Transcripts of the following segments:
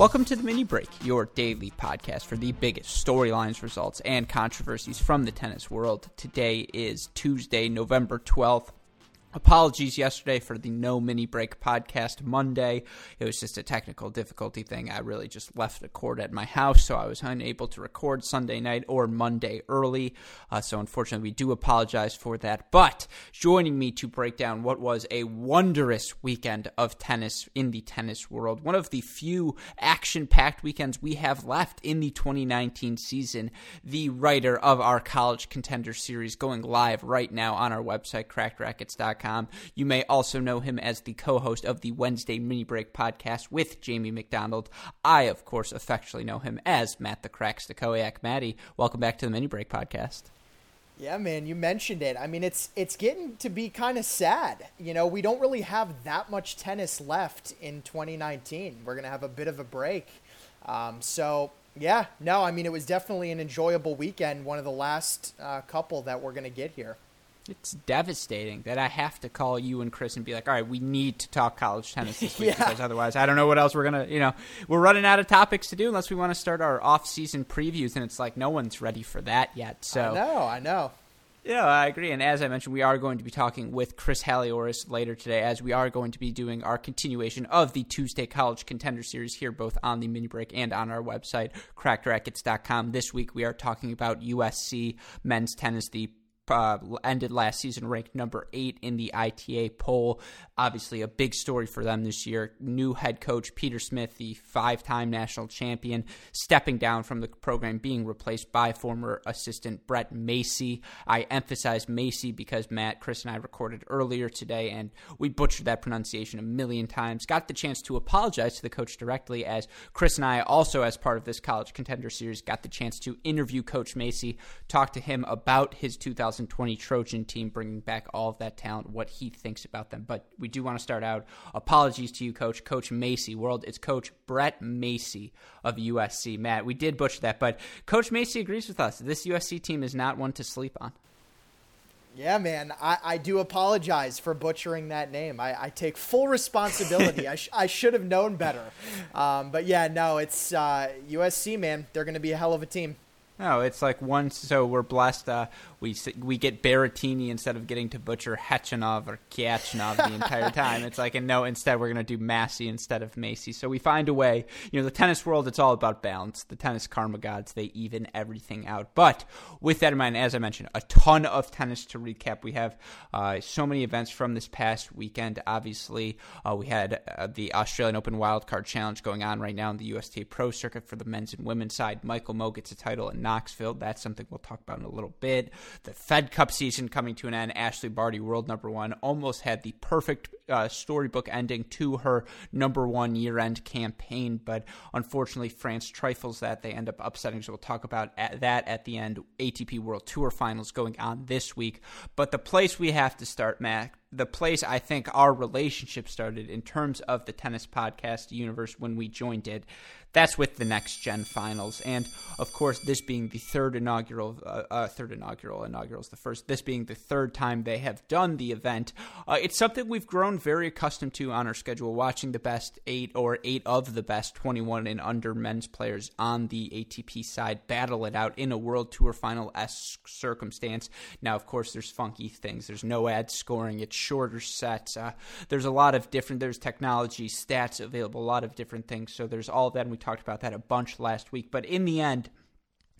Welcome to the Mini Break, your daily podcast for the biggest storylines, results, and controversies from the tennis world. Today is Tuesday, November 12th. Apologies yesterday for the no mini break podcast Monday. It was just a technical difficulty thing. I really just left the cord at my house, so I was unable to record Sunday night or Monday early. Uh, so, unfortunately, we do apologize for that. But joining me to break down what was a wondrous weekend of tennis in the tennis world, one of the few action packed weekends we have left in the 2019 season, the writer of our college contender series going live right now on our website, crackrackets.com you may also know him as the co host of the Wednesday Mini Break podcast with Jamie McDonald. I, of course, affectionately know him as Matt the Cracks the Koyak. Maddie, welcome back to the Mini Break podcast. Yeah, man, you mentioned it. I mean, it's it's getting to be kind of sad. You know, we don't really have that much tennis left in 2019. We're gonna have a bit of a break. Um, so yeah, no, I mean, it was definitely an enjoyable weekend. One of the last uh, couple that we're gonna get here it's devastating that I have to call you and Chris and be like, all right, we need to talk college tennis this week yeah. because otherwise I don't know what else we're gonna, you know, we're running out of topics to do unless we want to start our off-season previews, and it's like no one's ready for that yet. So I know, I know. Yeah, I agree. And as I mentioned, we are going to be talking with Chris Halioris later today, as we are going to be doing our continuation of the Tuesday College Contender Series here, both on the mini break and on our website, crackrackets.com. This week, we are talking about USC men's tennis, the uh, ended last season ranked number eight in the ITA poll. Obviously, a big story for them this year. New head coach Peter Smith, the five time national champion, stepping down from the program, being replaced by former assistant Brett Masi. I emphasize Masi because Matt, Chris, and I recorded earlier today, and we butchered that pronunciation a million times. Got the chance to apologize to the coach directly, as Chris and I, also as part of this college contender series, got the chance to interview Coach Masi, talk to him about his 2000. 2020 Trojan team, bringing back all of that talent, what he thinks about them. But we do want to start out. Apologies to you, Coach. Coach Masi, world. It's Coach Brett Masi of USC. Matt, we did butcher that, but Coach Masi agrees with us. This USC team is not one to sleep on. Yeah, man, I, I do apologize for butchering that name. I, I take full responsibility. I, sh- I should have known better. Um, but yeah, no, it's uh, USC, man. They're going to be a hell of a team. No, it's like one. So we're blessed. Uh, we we get Berrettini instead of getting to butcher Hechanov or Kiachnov the entire time. It's like, and no, instead we're going to do Massey instead of Macy. So we find a way. You know, the tennis world, it's all about balance. The tennis karma gods, they even everything out. But with that in mind, as I mentioned, a ton of tennis to recap. We have uh, so many events from this past weekend. Obviously, uh, we had uh, the Australian Open Wildcard Challenge going on right now in the USTA Pro Circuit for the men's and women's side. Michael Mmoh gets a title in Knoxville. That's something we'll talk about in a little bit the Fed Cup season coming to an end. Ashleigh Barty, world number one, almost had the perfect uh, storybook ending to her number one year end campaign, but unfortunately, France trifles that. They end up upsetting, so we'll talk about at that at the end. ATP World Tour finals going on this week. But the place we have to start, Mac, the place I think our relationship started in terms of the tennis podcast universe when we joined it. That's with the next gen finals, and of course, this being the third inaugural, uh, uh, third inaugural, inaugural is the first. This being the third time they have done the event, uh, it's something we've grown very accustomed to on our schedule. Watching the best eight or eight of the best twenty-one and under men's players on the ATP side battle it out in a World Tour final esque circumstance. Now, of course, there's funky things. There's no ad scoring. It's shorter sets. Uh, there's a lot of different. There's technology, stats available, a lot of different things. So there's all that. And we talked about that a bunch last week. But in the end,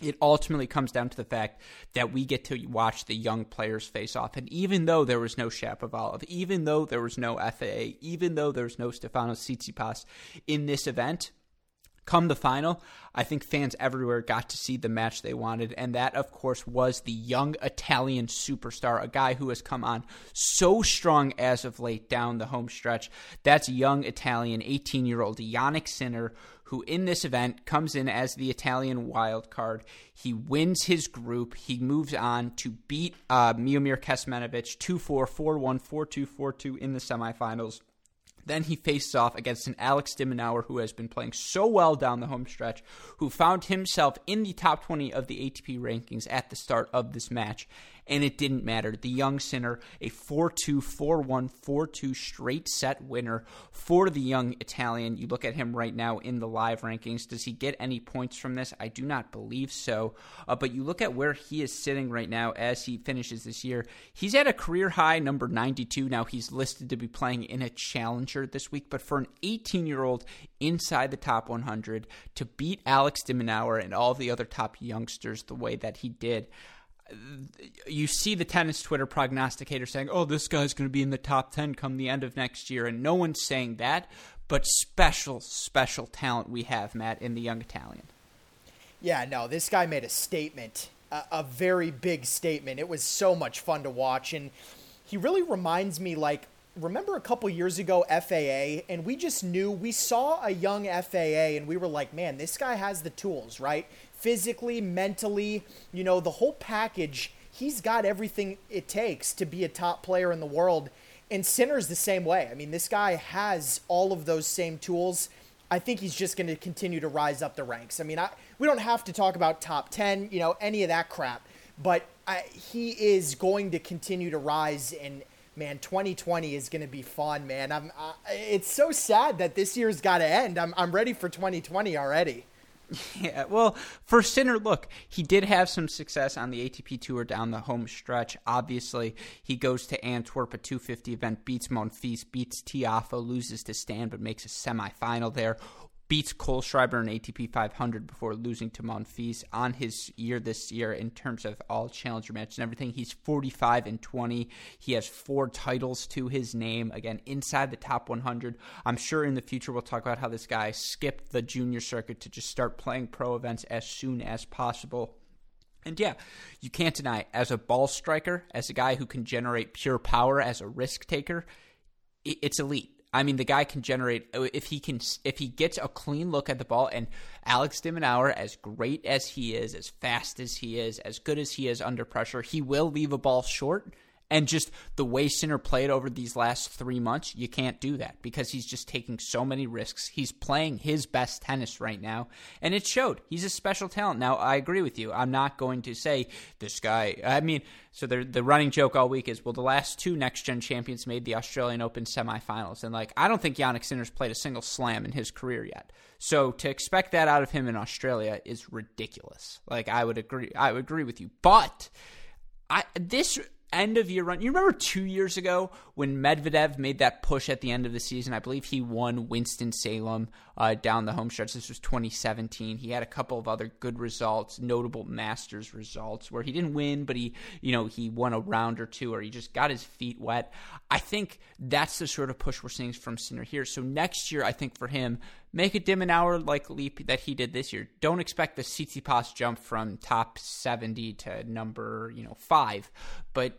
it ultimately comes down to the fact that we get to watch the young players face off. And even though there was no Shapovalov, even though there was no FAA, even though there was no Stefanos Tsitsipas in this event, come the final, I think fans everywhere got to see the match they wanted, and that, of course, was the young Italian superstar, a guy who has come on so strong as of late down the home stretch. That's young Italian, 18 year old Jannik Sinner, who in this event comes in as the Italian wild card. He wins his group. He moves on to beat uh, Miomir Kecmanovic 2 4, 4 1, 4 2, 4 2 in the semifinals. Then he faced off against an Alex de Minaur who has been playing so well down the home stretch, who found himself in the top 20 of the ATP rankings at the start of this match and it didn't matter. The young sinner, a 4 2, 4 1, 4 2 straight set winner for the young Italian. You look at him right now in the live rankings. Does he get any points from this? I do not believe so. Uh, but you look at where he is sitting right now as he finishes this year. He's at a career high number 92. Now he's listed to be playing in a challenger this week, but for an 18 year old inside the top 100 to beat Alex de Minaur and all the other top youngsters the way that he did you see the tennis Twitter prognosticator saying, "Oh, this guy's going to be in the top 10 come the end of next year." And no one's saying that, but special special talent we have, Matt, in the young Italian. Yeah, no, this guy made a statement, a, a very big statement. It was so much fun to watch and he really reminds me like remember a couple years ago FAA and we just knew we saw a young FAA and we were like, "Man, this guy has the tools, right? Physically, mentally, you know, the whole package. He's got everything it takes to be a top player in the world. And Sinner's the same way. I mean, this guy has all of those same tools. I think he's just going to continue to rise up the ranks. I mean, I, we don't have to talk about top 10, you know, any of that crap, but I, he is going to continue to rise. And man, 2020 is going to be fun, man. I'm, I, it's so sad that this year's got to end. I'm, I'm ready for 2020 already. Yeah, well, for Sinner, look, he did have some success on the ATP Tour down the home stretch. Obviously, he goes to Antwerp, a 250 event, beats Monfils, beats Tiafoe, loses to Stan, but makes a semifinal there beats Kohlschreiber in ATP 500 before losing to Monfils on his year this year in terms of all challenger matches and everything. He's 45 and 20. He has four titles to his name. Again, inside the top 100. I'm sure in the future we'll talk about how this guy skipped the junior circuit to just start playing pro events as soon as possible. And yeah, you can't deny, as a ball striker, as a guy who can generate pure power, as a risk taker, it's elite. I mean, the guy can generate uh, if he can if he gets a clean look at the ball. And Alex de Minaur, as great as he is, as fast as he is, as good as he is under pressure, he will leave a ball short. And just the way Sinner played over these last three months, you can't do that because he's just taking so many risks. He's playing his best tennis right now, and it showed. He's a special talent. Now, I agree with you. I'm not going to say this guy. I mean, so the the running joke all week is, well, the last two next gen champions made the Australian Open semifinals, and like I don't think Jannik Sinner's played a single slam in his career yet. So to expect that out of him in Australia is ridiculous. Like I would agree. I would agree with you, but. I, this end of year run. You remember two years ago when Medvedev made that push at the end of the season? I believe he won Winston Salem uh, down the home stretch. This was 2017. He had a couple of other good results, notable Masters results where he didn't win, but he, you know, he won a round or two, or he just got his feet wet. I think that's the sort of push we're seeing from Sinner here. So next year, I think for him, make a de Minaur like leap that he did this year. Don't expect the Tsitsipas jump from top 70 to number, you know, five, but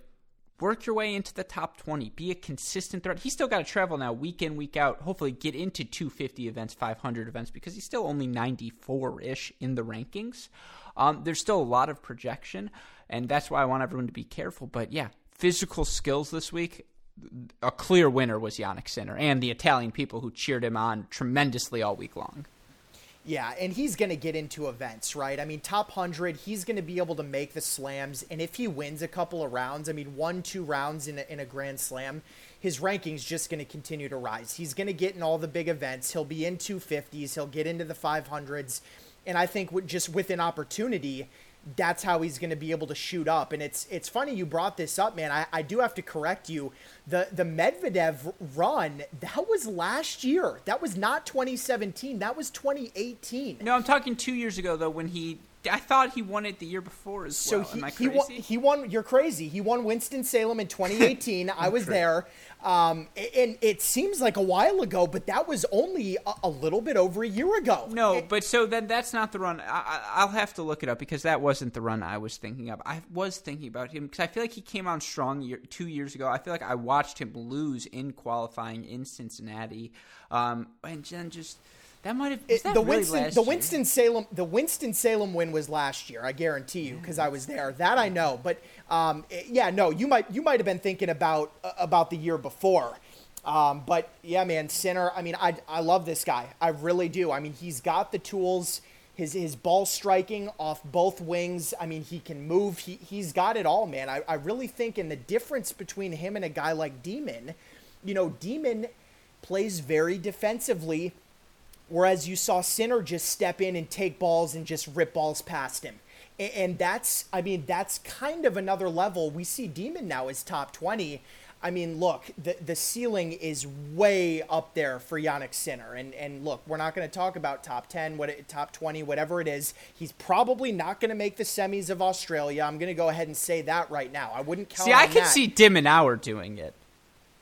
work your way into the top 20. Be a consistent threat. He's still got to travel now week in, week out. Hopefully, get into 250 events, 500 events, because he's still only 94 ish in the rankings. Um, there's still a lot of projection, and that's why I want everyone to be careful. But yeah, physical skills this week. A clear winner was Jannik Sinner and the Italian people who cheered him on tremendously all week long. Yeah, and he's going to get into events, right? I mean, top 100, he's going to be able to make the slams. And if he wins a couple of rounds, I mean, one, two rounds in a, in a grand slam, his ranking's just going to continue to rise. He's going to get in all the big events. He'll be in 250s, he'll get into the 500s. And I think with, just with an opportunity, that's how he's going to be able to shoot up. And it's it's funny you brought this up, man. I, I do have to correct you. The the Medvedev run that was last year. That was not 2017. That was 2018. No, I'm talking two years ago though when he I thought he won it the year before as so well. he, Am I he crazy? won. He won. You're crazy. He won Winston Salem in 2018. I was True. there, um, and it seems like a while ago, but that was only a, a little bit over a year ago. No, but so then that's not the run. I, I, I'll have to look it up because that wasn't the run I was thinking of. I was thinking about him because I feel like he came on strong year, two years ago. I feel like I watched him lose in qualifying in Cincinnati, um, and then just that might have It- that the really Winston the year? Winston Salem the Winston Salem win was last year. I guarantee you because I was there. That I know. But um, it- yeah, no, you might you might have been thinking about uh, about the year before. Um, but yeah, man, Sinner. I mean, I I love this guy. I really do. I mean, he's got the tools. His his ball striking off both wings. I mean, he can move. He he's got it all, man. I I really think in the difference between him and a guy like Demon, you know, Demon plays very defensively Whereas you saw Sinner just step in and take balls and just rip balls past him. And that's, I mean, that's kind of another level. We see Demon now as top 20. I mean, look, the, the ceiling is way up there for Jannik Sinner. And, and look, we're not going to talk about top 10, what it, top 20, whatever it is. He's probably not going to make the semis of Australia. I'm going to go ahead and say that right now. I wouldn't count See, I could that. see de Minaur doing it.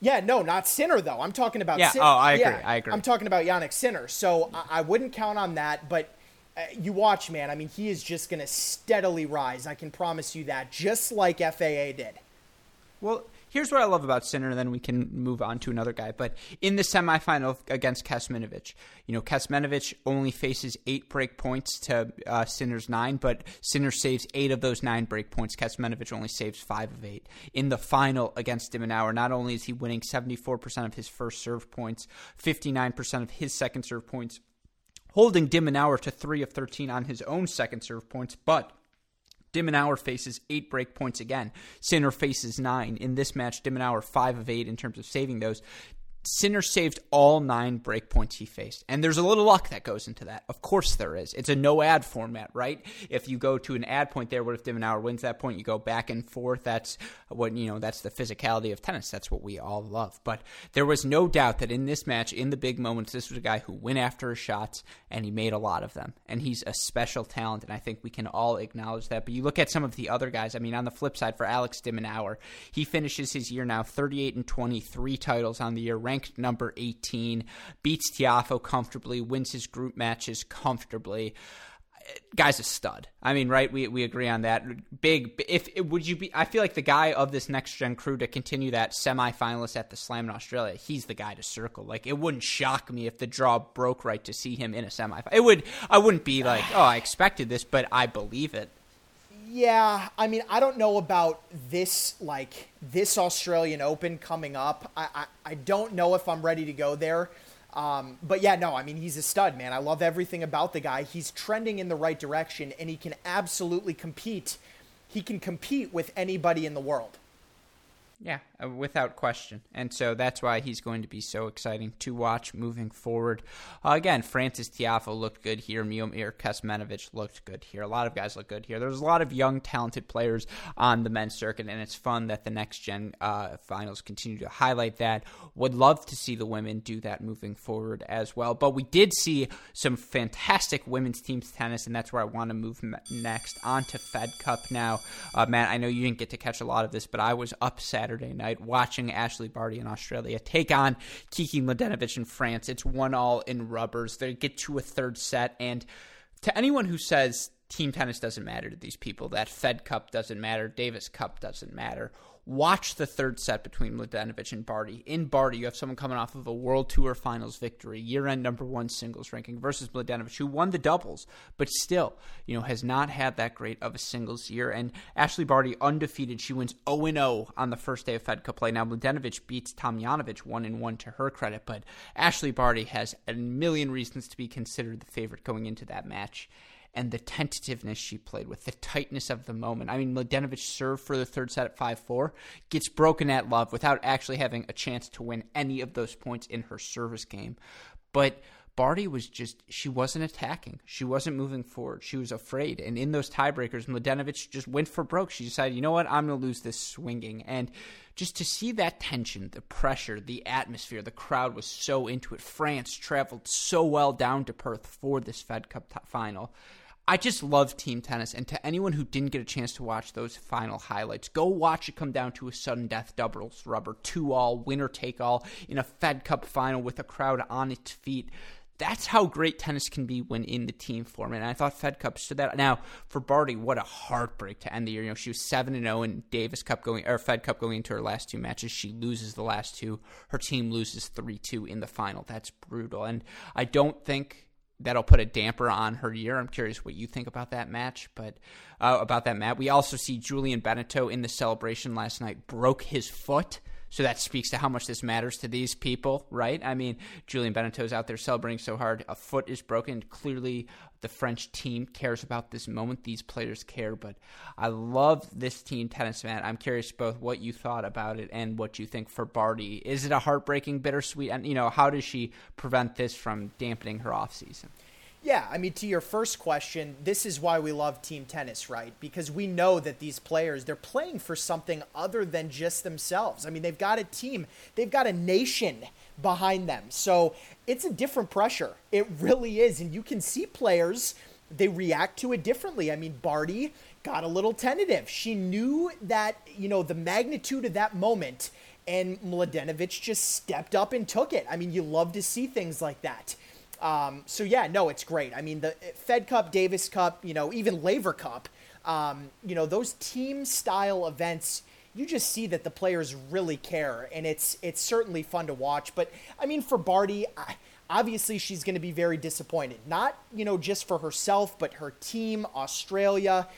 Yeah, no, not Sinner though. I'm talking about. Yeah, Sin- oh, I agree, yeah, I agree. I'm talking about Jannik Sinner. So I, I wouldn't count on that. But uh, you watch, man. I mean, he is just going to steadily rise. I can promise you that, just like FAA did. Well, here's what I love about Sinner, and then we can move on to another guy. But in the semifinal against Kecmanovic, you know, Kecmanovic only faces eight break points to uh, Sinner's nine, but Sinner saves eight of those nine break points. Kecmanovic only saves five of eight. In the final against de Minaur, not only is he winning 74% of his first serve points, 59% of his second serve points, holding de Minaur to three of 13 on his own second serve points, but de Minaur faces eight break points again. Sinner faces nine. In this match, de Minaur five of eight in terms of saving those. Sinner saved all nine break points he faced. And there's a little luck that goes into that. Of course there is. It's a no ad format, right? If you go to an ad point there, what if de Minaur wins that point? You go back and forth. That's what, you know, that's the physicality of tennis. That's what we all love. But there was no doubt that in this match, in the big moments, this was a guy who went after his shots and he made a lot of them. And he's a special talent. And I think we can all acknowledge that. But you look at some of the other guys. I mean, on the flip side, for Alex de Minaur, he finishes his year now 38 and 23 titles on the year, ranked number 18, beats Tiafoe comfortably, wins his group matches comfortably. Guy's a stud. I mean, right? We we agree on that. Big. If would you be? I feel like the guy of this next gen crew to continue that semifinalist at the Slam in Australia. He's the guy to circle. Like it wouldn't shock me if the draw broke right to see him in a semifinal. It would. I wouldn't be like, oh, I expected this, but I believe it. Yeah, I mean, I don't know about this like this Australian Open coming up. I I, I don't know if I'm ready to go there. Um, but yeah, no, I mean, he's a stud, man. I love everything about the guy. He's trending in the right direction, and he can absolutely compete. He can compete with anybody in the world. Yeah, uh, without question. And so that's why he's going to be so exciting to watch moving forward. Uh, again, Frances Tiafoe looked good here. Miomir Kecmanovic looked good here. A lot of guys look good here. There's a lot of young, talented players on the men's circuit, and it's fun that the next gen uh, finals continue to highlight that. Would love to see the women do that moving forward as well. But we did see some fantastic women's teams tennis, and that's where I want to move next on to Fed Cup now. Uh, Matt, I know you didn't get to catch a lot of this, but I was up Saturday night watching Ashleigh Barty in Australia take on Kiki Mladenovic in France. It's one all in rubbers. They get to a third set, and to anyone who says team tennis doesn't matter to these people, that Fed Cup doesn't matter, Davis Cup doesn't matter. Watch the third set between Mladenovic and Barty. In Barty, you have someone coming off of a World Tour Finals victory, year-end number one singles ranking, versus Mladenovic, who won the doubles, but still, you know, has not had that great of a singles year. And Ashleigh Barty undefeated. She wins 0-0 on the first day of Fed Cup play. Now Mladenovic beats Tomljanovic one and one to her credit, but Ashleigh Barty has a million reasons to be considered the favorite going into that match and the tentativeness she played with, the tightness of the moment. I mean, Mladenovic served for the third set at 5 4, gets broken at love without actually having a chance to win any of those points in her service game. But Barty was just, she wasn't attacking. She wasn't moving forward. She was afraid. And in those tiebreakers, Mladenovic just went for broke. She decided, you know what, I'm going to lose this swinging. And just to see that tension, the pressure, the atmosphere, the crowd was so into it. France traveled so well down to Perth for this Fed Cup t- final. I just love team tennis. And to anyone who didn't get a chance to watch those final highlights, go watch it come down to a sudden death doubles rubber, two all, winner take all in a Fed Cup final with a crowd on its feet. That's how great tennis can be when in the team format. And I thought Fed Cup stood that. Now for Barty, what a heartbreak to end the year. You know, she was seven and zero in Davis Cup going or Fed Cup going into her last two matches. She loses the last two. Her team loses three two in the final. That's brutal. And I don't think that'll put a damper on her year. I'm curious what you think about that match, but uh, about that match. We also see Julien Benneteau in the celebration last night broke his foot. So that speaks to how much this matters to these people, right? I mean, Julien Benneteau's out there celebrating so hard. A foot is broken. Clearly, the French team cares about this moment. These players care, but I love this team tennis, man. I'm curious both what you thought about it and what you think for Barty. Is it a heartbreaking, bittersweet? And, you know, how does she prevent this from dampening her off season? Yeah, I mean, to your first question, this is why we love team tennis, right? Because we know that these players, they're playing for something other than just themselves. I mean, they've got a team, they've got a nation behind them. So it's a different pressure. It really is. And you can see players, they react to it differently. I mean, Barty got a little tentative. She knew that, you know, the magnitude of that moment, and Mladenovic just stepped up and took it. I mean, you love to see things like that. Um, so yeah, no, it's great. I mean, the Fed Cup, Davis Cup, you know, even Laver Cup, um, you know, those team style events, you just see that the players really care, and it's it's certainly fun to watch. But I mean, for Barty, obviously she's going to be very disappointed. Not you know just for herself, but her team, Australia.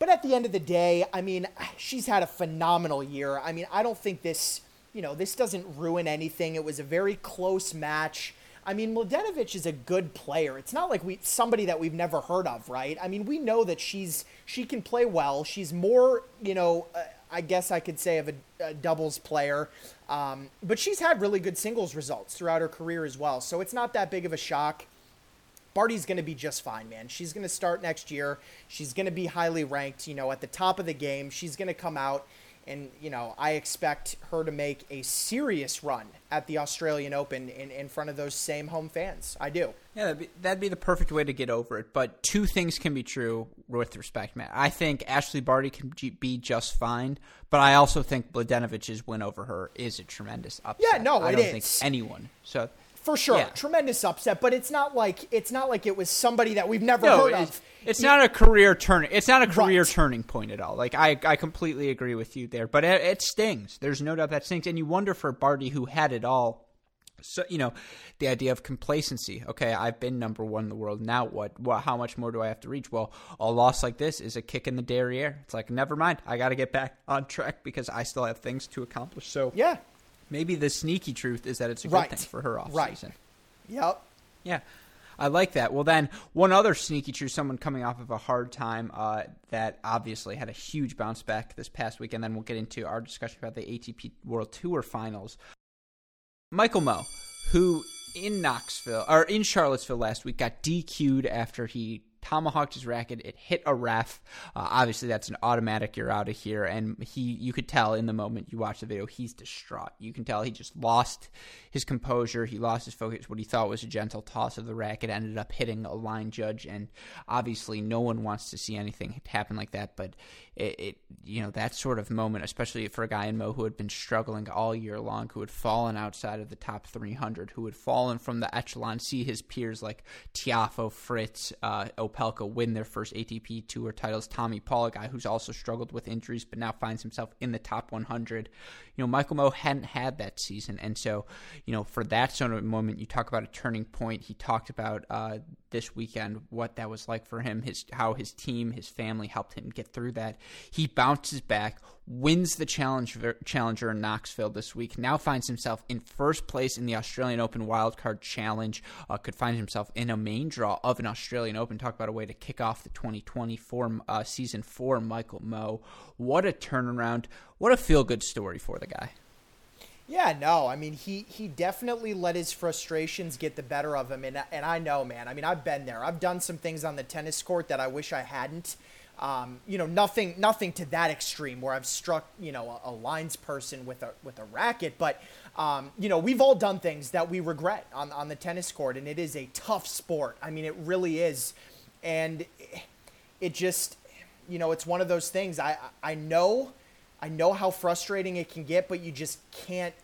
But at the end of the day, I mean, she's had a phenomenal year. I mean, I don't think this, you know, this doesn't ruin anything. It was a very close match. I mean, Mladenovic is a good player. It's not like we somebody that we've never heard of, right? I mean, we know that she's she can play well. She's more, you know, uh, I guess I could say of a, a doubles player, um, but she's had really good singles results throughout her career as well. So it's not that big of a shock. Barty's going to be just fine, man. She's going to start next year. She's going to be highly ranked, you know, at the top of the game. She's going to come out and, you know, I expect her to make a serious run at the Australian Open in, in front of those same home fans. I do. Yeah, that'd be, that'd be the perfect way to get over it. But two things can be true with respect, Matt. I think Ashleigh Barty can be just fine, but I also think Mladenovic's win over her is a tremendous upset. Yeah, no, I don't is. think anyone. So for sure, yeah. tremendous upset. But it's not like it's not like it was somebody that we've never no, heard it's, of. It's not a career turn. It's not a career Right. turning point at all. Like I, I completely agree with you there. But it, it stings. There's no doubt that stings. And you wonder for Barty, who had it all. So you know, the idea of complacency. Okay, I've been number one in the world. Now what? What? How much more do I have to reach? Well, a loss like this is a kick in the derriere. It's like never mind. I got to get back on track because I still have things to accomplish. So Yeah. Maybe the sneaky truth is that it's a good Right. thing for her off Right. season. Yep. Yeah. I like that. Well, then, one other sneaky truth, someone coming off of a hard time uh, that obviously had a huge bounce back this past week, and then we'll get into our discussion about the ATP World Tour finals. Michael Mmoh, who in Knoxville, or in Charlottesville last week, got DQ'd after he tomahawked his racket. It hit a ref. Uh, obviously, that's an automatic. You're out of here. And he, you could tell in the moment you watch the video, he's distraught. You can tell he just lost his composure. He lost his focus. What he thought was a gentle toss of the racket ended up hitting a line judge. And obviously, no one wants to see anything happen like that. But it, it you know, that sort of moment, especially for a guy in Mmoh who had been struggling all year long, who had fallen outside of the top 300, who had fallen from the echelon, see his peers like Tiafoe, Fritz, uh, Opelka win their first ATP Tour titles. Tommy Paul, a guy who's also struggled with injuries but now finds himself in the top 100. You know, Michael Mmoh hadn't had that season, and so you know, for that sort of moment, you talk about a turning point. He talked about uh, this weekend what that was like for him, his how his team, his family helped him get through that. He bounces back, wins the challenger challenger in Knoxville this week. Now finds himself in first place in the Australian Open Wildcard Challenge. Uh, could find himself in a main draw of an Australian Open. Talk about a way to kick off the 2024 uh, season for Michael Mmoh. What a turnaround! What a feel good story for the guy. Yeah, no, I mean he he definitely let his frustrations get the better of him, and and I know, man. I mean, I've been there. I've done some things on the tennis court that I wish I hadn't. Um, you know, nothing nothing to that extreme where I've struck you know a, a lines person with a with a racket, but um, you know we've all done things that we regret on on the tennis court, and it is a tough sport. I mean, it really is. and it just, you know, it's one of those things. I I know, I know how frustrating it can get, but you just can't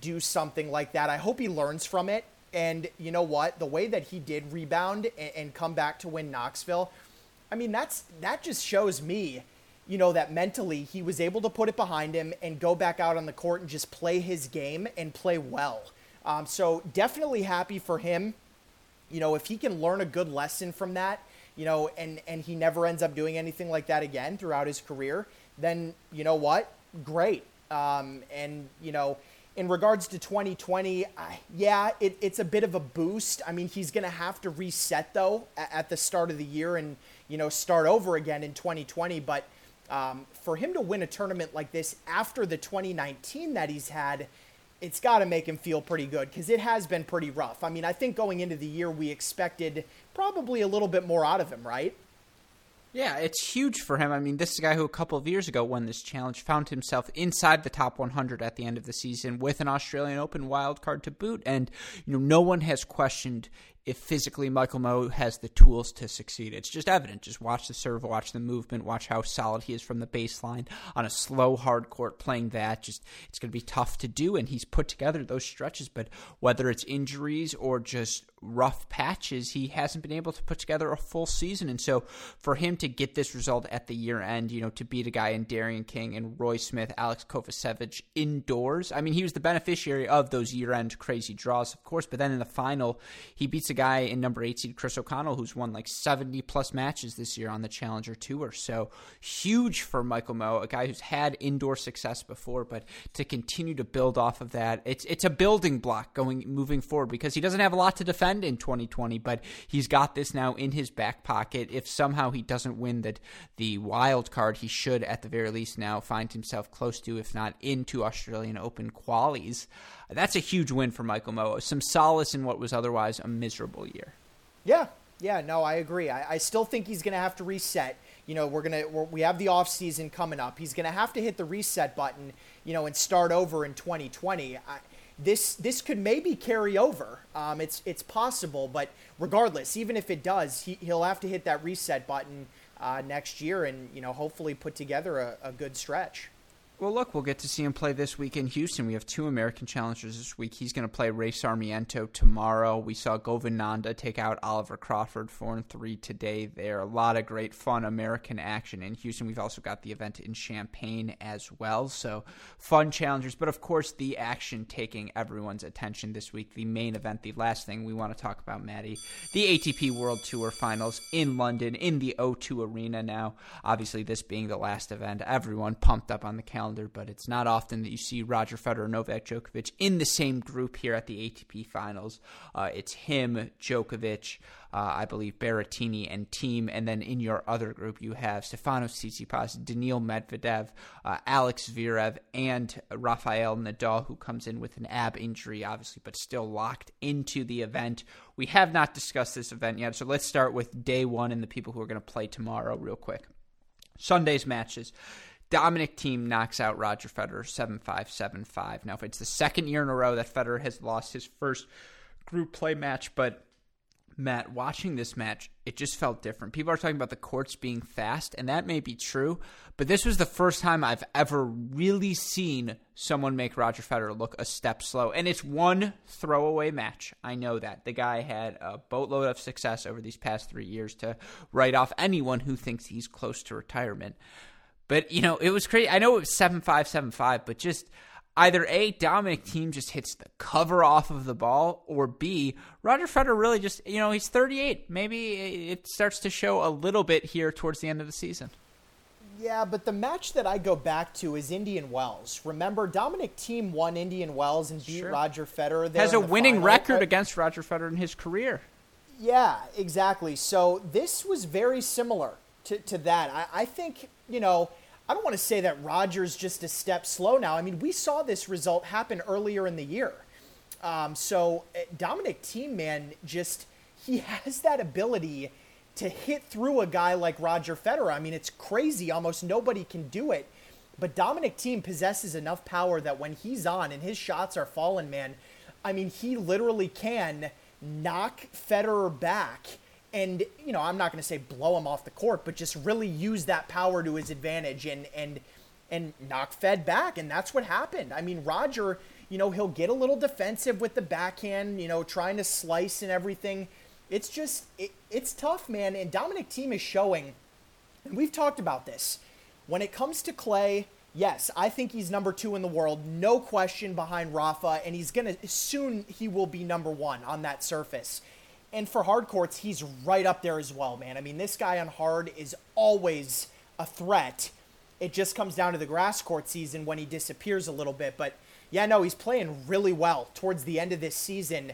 do something like that. I hope he learns from it. And you know what? The way that he did rebound and, and come back to win Knoxville, I mean, that's that just shows me, you know, that mentally he was able to put it behind him and go back out on the court and just play his game and play well. Um, so definitely happy for him. You know, if he can learn a good lesson from that, you know, and and he never ends up doing anything like that again throughout his career, then you know what? Great. Um, and you know, in regards to 2020, yeah, it, it's a bit of a boost. I mean, he's going to have to reset though at, at, the start of the year and you know start over again in 2020. But um, for him to win a tournament like this after the 2019 that he's had, it's got to make him feel pretty good because it has been pretty rough. I mean, I think going into the year we expected probably a little bit more out of him, right? Yeah, it's huge for him. I mean, this is a guy who a couple of years ago won this challenge, found himself inside the top 100 at the end of the season with an Australian Open wildcard to boot, and you know no one has questioned if physically Michael Mmoh has the tools to succeed. It's just evident. Just watch the serve, watch the movement, watch how solid he is from the baseline on a slow hard court playing that. Just it's going to be tough to do and he's put together those stretches, but whether it's injuries or just rough patches, he hasn't been able to put together a full season. And so for him to get this result at the year end, you know, to beat a guy in Darian King and Roy Smith, Alex Kovacevic indoors, I mean, he was the beneficiary of those year end crazy draws, of course, but then in the final, he beats a guy in number eight seed Chris O'Connell who's won like 70 plus matches this year on the Challenger Tour. So huge for Michael Mmoh, a guy who's had indoor success before, but to continue to build off of that, it's it's a building block going moving forward because he doesn't have a lot to defend in 2020, but he's got this now in his back pocket. If somehow he doesn't win the the wild card, he should at the very least now find himself close to, if not into Australian Open qualies. That's a huge win for Michael Mmoh. Some solace in what was otherwise a miserable year. Yeah, yeah, no, I agree. I, I still think he's going to have to reset. You know, we're gonna we have the off season coming up. He's going to have to hit the reset button. You know, and start over in 2020. I, this this could maybe carry over. Um, it's it's possible, but regardless, even if it does, he, he'll have to hit that reset button uh, next year, and you know, hopefully put together a, a good stretch. Well, look, we'll get to see him play this week in Houston. We have two American challengers this week. He's going to play Ray Sarmiento tomorrow. We saw Govind Nanda take out Oliver Crawford 4 and 3 today there. A lot of great fun American action in Houston. We've also got the event in Champaign as well. So, fun challengers. But of course, the action taking everyone's attention this week, the main event, the last thing we want to talk about, Maddie, the ATP World Tour Finals in London in the O2 Arena now. Obviously, this being the last event, everyone pumped up on the calendar calendar, but it's not often that you see Roger Federer and Novak Djokovic in the same group here at the ATP Finals. Uh, it's him, Djokovic, uh, I believe Berrettini and Thiem, and then in your other group you have Stefanos Tsitsipas, Daniil Medvedev, uh, Alex Zverev, and Rafael Nadal, who comes in with an ab injury, obviously, but still locked into the event. We have not discussed this event yet, so let's start with day one and the people who are going to play tomorrow, real quick. Sunday's matches. Dominic Thiem knocks out Roger Federer 7 5 7 5. Now, if it's the second year in a row that Federer has lost his first group play match, but Matt, watching this match, it just felt different. People are talking about the courts being fast, and that may be true, but this was the first time I've ever really seen someone make Roger Federer look a step slow. And it's one throwaway match. I know that. The guy had a boatload of success over these past three years to write off anyone who thinks he's close to retirement. But you know, it was crazy. I know it was seven five seven five, but just either a Dominic Thiem just hits the cover off of the ball, or b Roger Federer really just you know he's 38. Maybe it starts to show a little bit here towards the end of the season. Yeah, but the match that I go back to is Indian Wells. Remember, Dominic Thiem won Indian Wells and beat sure. Roger Federer. There Has a winning final. record against Roger Federer in his career. Yeah, exactly. So this was very similar to, to that. I, I think, you know, I don't want to say that Rogers just a step slow now. I mean, we saw this result happen earlier in the year. Um, so eh, Dominic Thiem, man, just he has that ability to hit through a guy like Roger Federer. I mean, it's crazy. Almost nobody can do it. But Dominic Thiem possesses enough power that when he's on and his shots are falling, man, I mean, he literally can knock Federer back and you know, I'm not going to say blow him off the court, but just really use that power to his advantage and and and knock Fed back, and that's what happened. I mean, Roger, you know, he'll get a little defensive with the backhand, you know, trying to slice and everything. It's just it, it's tough, man. And Dominic Thiem is showing, and we've talked about this. When it comes to Clay, yes, I think he's number two in the world, no question behind Rafa, and he's gonna soon he will be number one on that surface. And for hard courts, he's right up there as well, man. I mean, this guy on hard is always a threat. It just comes down to the grass court season when he disappears a little bit. But yeah, no, he's playing really well towards the end of this season.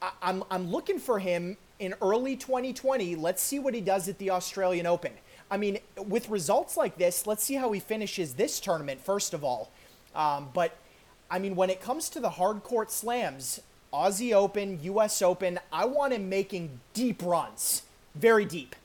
I- I'm, I'm looking for him in early 2020. Let's see what he does at the Australian Open. I mean, with results like this, let's see how he finishes this tournament, first of all. Um, but, I mean, when it comes to the hard court slams, Aussie Open, US Open, I want him making deep runs, very deep.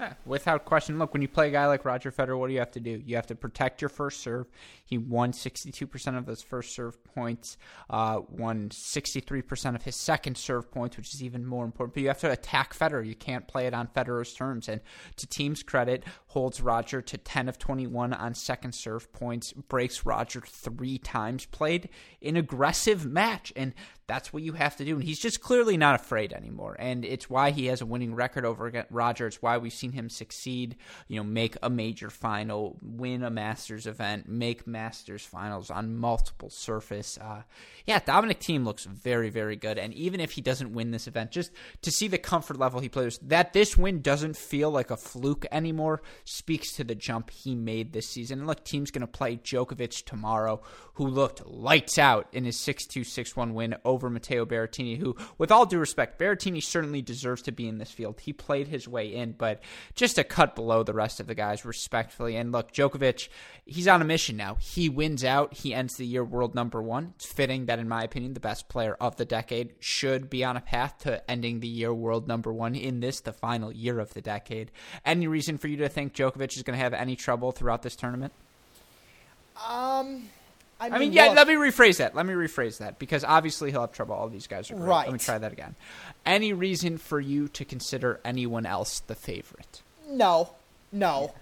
Yeah, without question. Look, when you play a guy like Roger Federer, what do you have to do? You have to protect your first serve. He won 62% of those first serve points, uh, won 63% of his second serve points, which is even more important. But you have to attack Federer. You can't play it on Federer's terms. And to team's credit, holds Roger to 10 of 21 on second serve points, breaks Roger three times, played an aggressive match. And that's what you have to do. And he's just clearly not afraid anymore. And it's why he has a winning record over Roger. It's why we've seen him succeed, you know, make a major final, win a Masters event, make Masters finals on multiple surface. Uh, yeah, Dominic Thiem looks very, very good. And even if he doesn't win this event, just to see the comfort level he plays, that this win doesn't feel like a fluke anymore speaks to the jump he made this season. And look, Thiem's going to play Djokovic tomorrow, who looked lights out in his 6 2 6 1 win over Matteo Berrettini, who, with all due respect, Berrettini certainly deserves to be in this field. He played his way in, but just a cut below the rest of the guys, respectfully. And look, Djokovic, he's on a mission now. He wins out, he ends the year world number one. It's fitting that, in my opinion, the best player of the decade should be on a path to ending the year world number one in this, the final year of the decade. Any reason for you to think Djokovic is going to have any trouble throughout this tournament? Um, I mean, I mean, yeah. look, let me rephrase that. Let me rephrase that because obviously he'll have trouble. All these guys are great. Right. Let me try that again. Any reason for you to consider anyone else the favorite? No, no,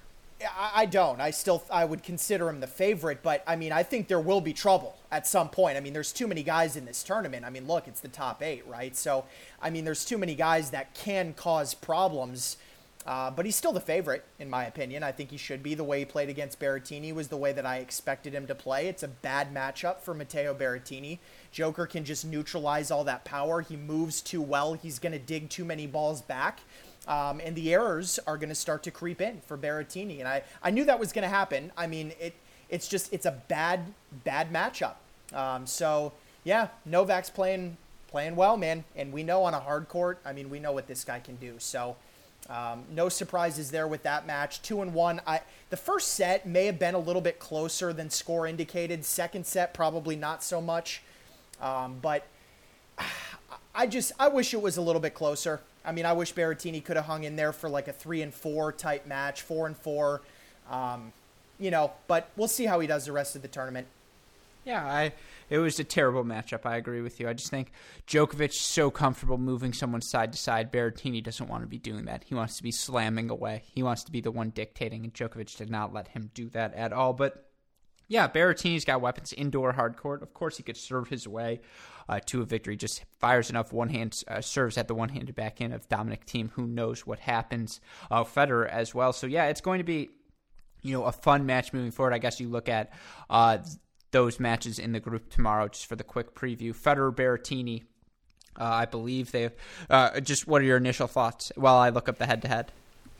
I, I don't. I still I would consider him the favorite, but I mean I think there will be trouble at some point. I mean there's too many guys in this tournament. I mean look, it's the top eight, right? So I mean there's too many guys that can cause problems. Uh, but he's still the favorite, in my opinion. I think he should be. The way he played against Berrettini was the way that I expected him to play. It's a bad matchup for Matteo Berrettini. Joker can just neutralize all that power. He moves too well. He's going to dig too many balls back. Um, and the errors are going to start to creep in for Berrettini. And I, I knew that was going to happen. I mean, it it's just it's a bad bad matchup. Um, so yeah, Novak's playing playing well, man. And we know on a hard court, I mean, we know what this guy can do. So um, no surprises there with that match. Two and one. I the first set may have been a little bit closer than score indicated. Second set probably not so much. Um, but I just I wish it was a little bit closer. I mean, I wish Berrettini could have hung in there for like a three and four type match, four and four. Um, you know, but we'll see how he does the rest of the tournament. Yeah, I it was a terrible matchup. I agree with you. I just think Djokovic so comfortable moving someone side to side. Berrettini doesn't want to be doing that. He wants to be slamming away. He wants to be the one dictating, and Djokovic did not let him do that at all. But yeah, Berrettini's got weapons indoor hard court. Of course, he could serve his way uh, to a victory. Just fires enough one hand uh, serves at the one handed back end of Dominic Thiem. Who knows what happens? Uh, Federer as well. So yeah, it's going to be you know a fun match moving forward. I guess you look at uh, those matches in the group tomorrow. Just for the quick preview, Federer Berrettini. Uh, I believe they've. Uh, just what are your initial thoughts while I look up the head to head?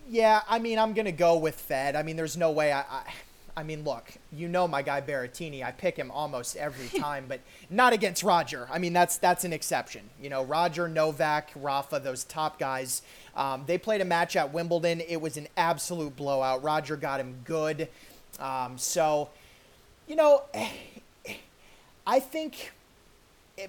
Yeah, I mean, I'm gonna go with Fed. I mean, there's no way I, I I mean, look, you know my guy Berrettini. I pick him almost every time, but not against Roger. I mean, that's that's an exception. You know, Roger, Novak, Rafa, those top guys. Um, they played a match at Wimbledon. It was an absolute blowout. Roger got him good. Um, so, you know, I think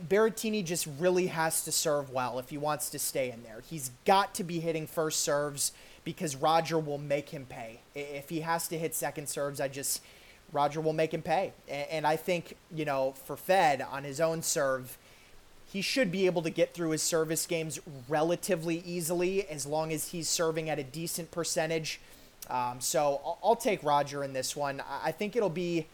Berrettini just really has to serve well if he wants to stay in there. He's got to be hitting first serves because Roger will make him pay. If he has to hit second serves, I just Roger will make him pay. And I think you know for Fed on his own serve, he should be able to get through his service games relatively easily as long as he's serving at a decent percentage. Um, so I'll, I'll, take Roger in this one. I think it'll be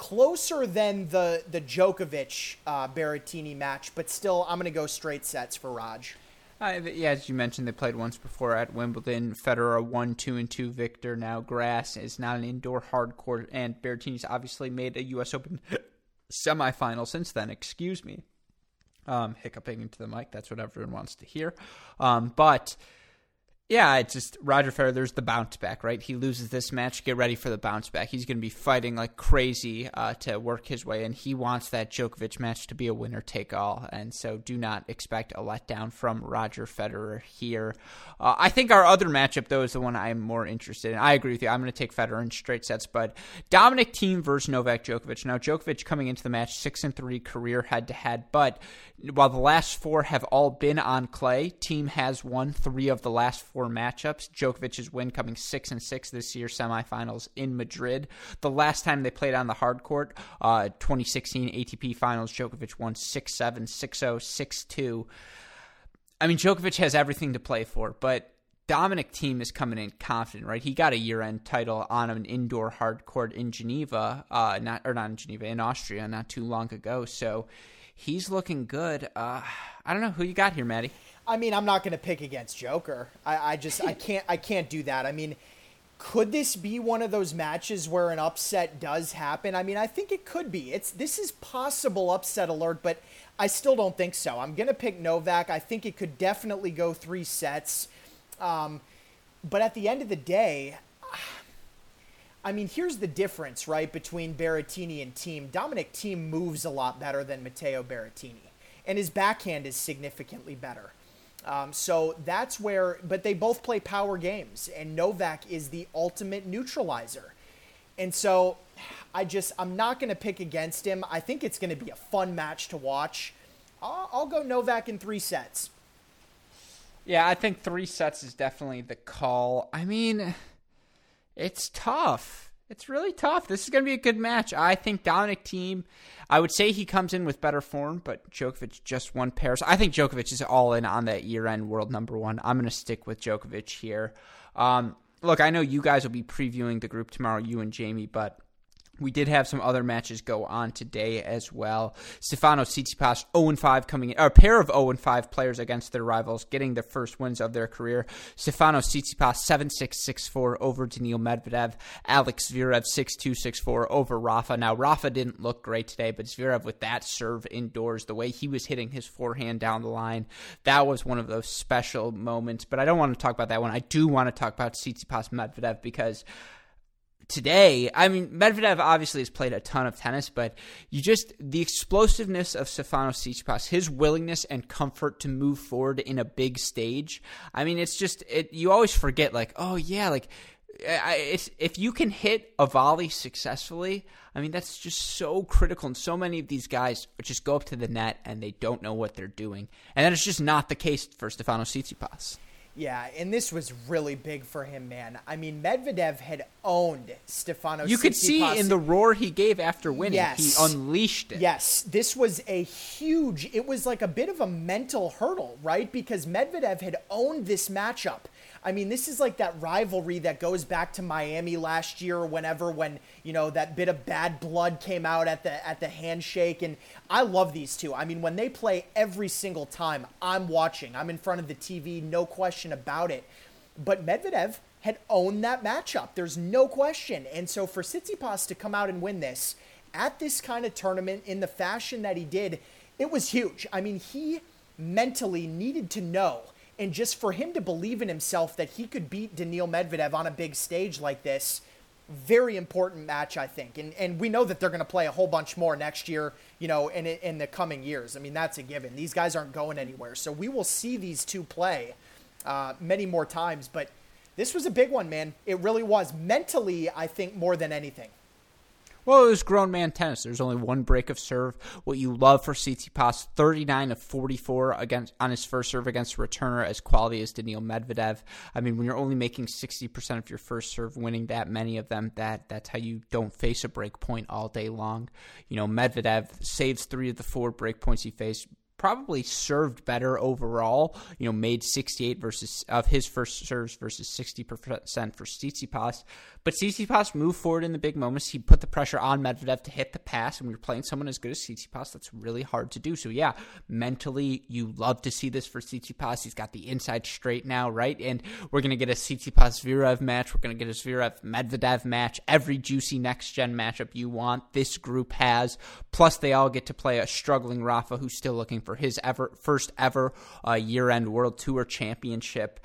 closer than the the Djokovic uh, Berrettini match, but still, I'm going to go straight sets for Raj. Uh, yeah, as you mentioned, they played once before at Wimbledon. Federer won two and two. Victor now grass is not an indoor hard court, and Berrettini's obviously made a U.S. Open semifinal since then. Excuse me, um, hiccuping into the mic. That's what everyone wants to hear. Um, but yeah, it's just Roger Federer. There's the bounce back, right? He loses this match. Get ready for the bounce back. He's going to be fighting like crazy uh, to work his way, and he wants that Djokovic match to be a winner take all. And so, do not expect a letdown from Roger Federer here. Uh, I think our other matchup, though, is the one I'm more interested in. I agree with you. I'm going to take Federer in straight sets, but Dominic Thiem versus Novak Djokovic. Now, Djokovic coming into the match six and three career head to head, but while the last four have all been on clay, Thiem has won three of the last four matchups. Djokovic's win coming six and six this year, semifinals in Madrid. The last time they played on the hard court, uh, 2016 ATP Finals, Djokovic won 6 7, 6 0, 6 2. I mean, Djokovic has everything to play for, but Dominic Thiem is coming in confident, right? He got a year-end title on an indoor hard court in Geneva, uh, not or not in Geneva, in Austria, not too long ago. So he's looking good. Uh, I don't know who you got here, Maddie. I mean, I'm not going to pick against Joker. I, I just I can't I can't do that. I mean, could this be one of those matches where an upset does happen? I mean, I think it could be. It's this is possible upset alert, but I still don't think so. I'm going to pick Novak. I think it could definitely go three sets. Um, but at the end of the day, I mean, here's the difference, right, between Berrettini and Thiem. Dominic Thiem moves a lot better than Matteo Berrettini, and his backhand is significantly better. Um, so that's where, but they both play power games, and Novak is the ultimate neutralizer. And so I just, I'm not going to pick against him. I think it's going to be a fun match to watch. I'll, I'll go Novak in three sets. Yeah, I think three sets is definitely the call. I mean, it's tough. It's really tough. This is going to be a good match. I think Dominic Thiem, I would say he comes in with better form, but Djokovic just won Paris. I think Djokovic is all in on that year end world number one. I'm going to stick with Djokovic here. Um, look, I know you guys will be previewing the group tomorrow, you and Jamie, but we did have some other matches go on today as well. Stefano Tsitsipas 0-5 coming in, a pair of 0-5 players against their rivals, getting the first wins of their career. Stefano Tsitsipas 7-6, 6-4 over Daniil Medvedev. Alex Zverev 6-2, 6-4 over Rafa. Now, Rafa didn't look great today, but Zverev with that serve indoors, the way he was hitting his forehand down the line, that was one of those special moments. But I don't want to talk about that one. I do want to talk about Tsitsipas Medvedev because today, I mean, Medvedev obviously has played a ton of tennis, but you just the explosiveness of Stefanos Tsitsipas, his willingness and comfort to move forward in a big stage. I mean, it's just it. You always forget, like, oh yeah, like it's, if you can hit a volley successfully, I mean that's just so critical. And so many of these guys just go up to the net and they don't know what they're doing, and that is just not the case for Stefanos Tsitsipas. Yeah, and this was really big for him, man. I mean, Medvedev had owned Stefano. You could see in the roar he gave after winning, yes. he unleashed it. Yes, this was a huge. It was like a bit of a mental hurdle, right? Because Medvedev had owned this matchup I mean, this is like that rivalry that goes back to Miami last year or whenever when, you know, that bit of bad blood came out at the at the handshake and I love these two. I mean, when they play every single time, I'm watching. I'm in front of the TV, no question about it. But Medvedev had owned that matchup. There's no question. And so for Tsitsipas to come out and win this at this kind of tournament in the fashion that he did, it was huge. I mean, he mentally needed to know and just for him to believe in himself that he could beat Daniil Medvedev on a big stage like this, very important match, I think. And and we know that they're going to play a whole bunch more next year, you know, in in the coming years. I mean, that's a given. These guys aren't going anywhere, so we will see these two play uh, many more times. But this was a big one, man. It really was mentally, I think, more than anything. Well, it was grown man tennis. There's only one break of serve. What you love for Tsitsipas, 39 of 44 against on his first serve against a returner as quality as Daniil Medvedev. I mean, when you're only making 60% of your first serve, winning that many of them, that that's how you don't face a break point all day long. You know, Medvedev saves three of the four break points he faced probably served better overall. You know, made 68 versus of his first serves versus 60 percent for Tsitsipas. But Tsitsipas moved forward in the big moments. He put the pressure on Medvedev to hit the pass, and when you're playing someone as good as Tsitsipas, that's really hard to do. So yeah, mentally, you love to see this for Tsitsipas. He's got the inside straight now, right? And we're gonna get a Tsitsipas Zverev match. We're gonna get a Zverev Medvedev match. Every juicy next gen matchup you want, this group has. Plus, they all get to play a struggling Rafa, who's still looking for his ever first ever uh, year end World Tour Championship.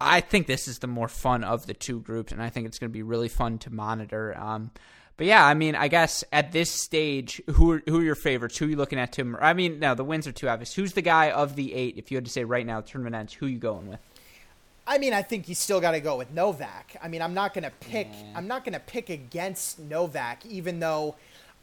I think this is the more fun of the two groups, and I think it's going to be really fun to monitor. Um, but yeah, I mean, I guess at this stage, who are, who are your favorites? Who are you looking at? Tim? I mean, no, the wins are too obvious. Who's the guy of the eight? If you had to say right now, tournament ends, who are you going with? I mean, I think you still got to go with Novak. I mean, I'm not going to pick. Yeah. I'm not going to pick against Novak, even though.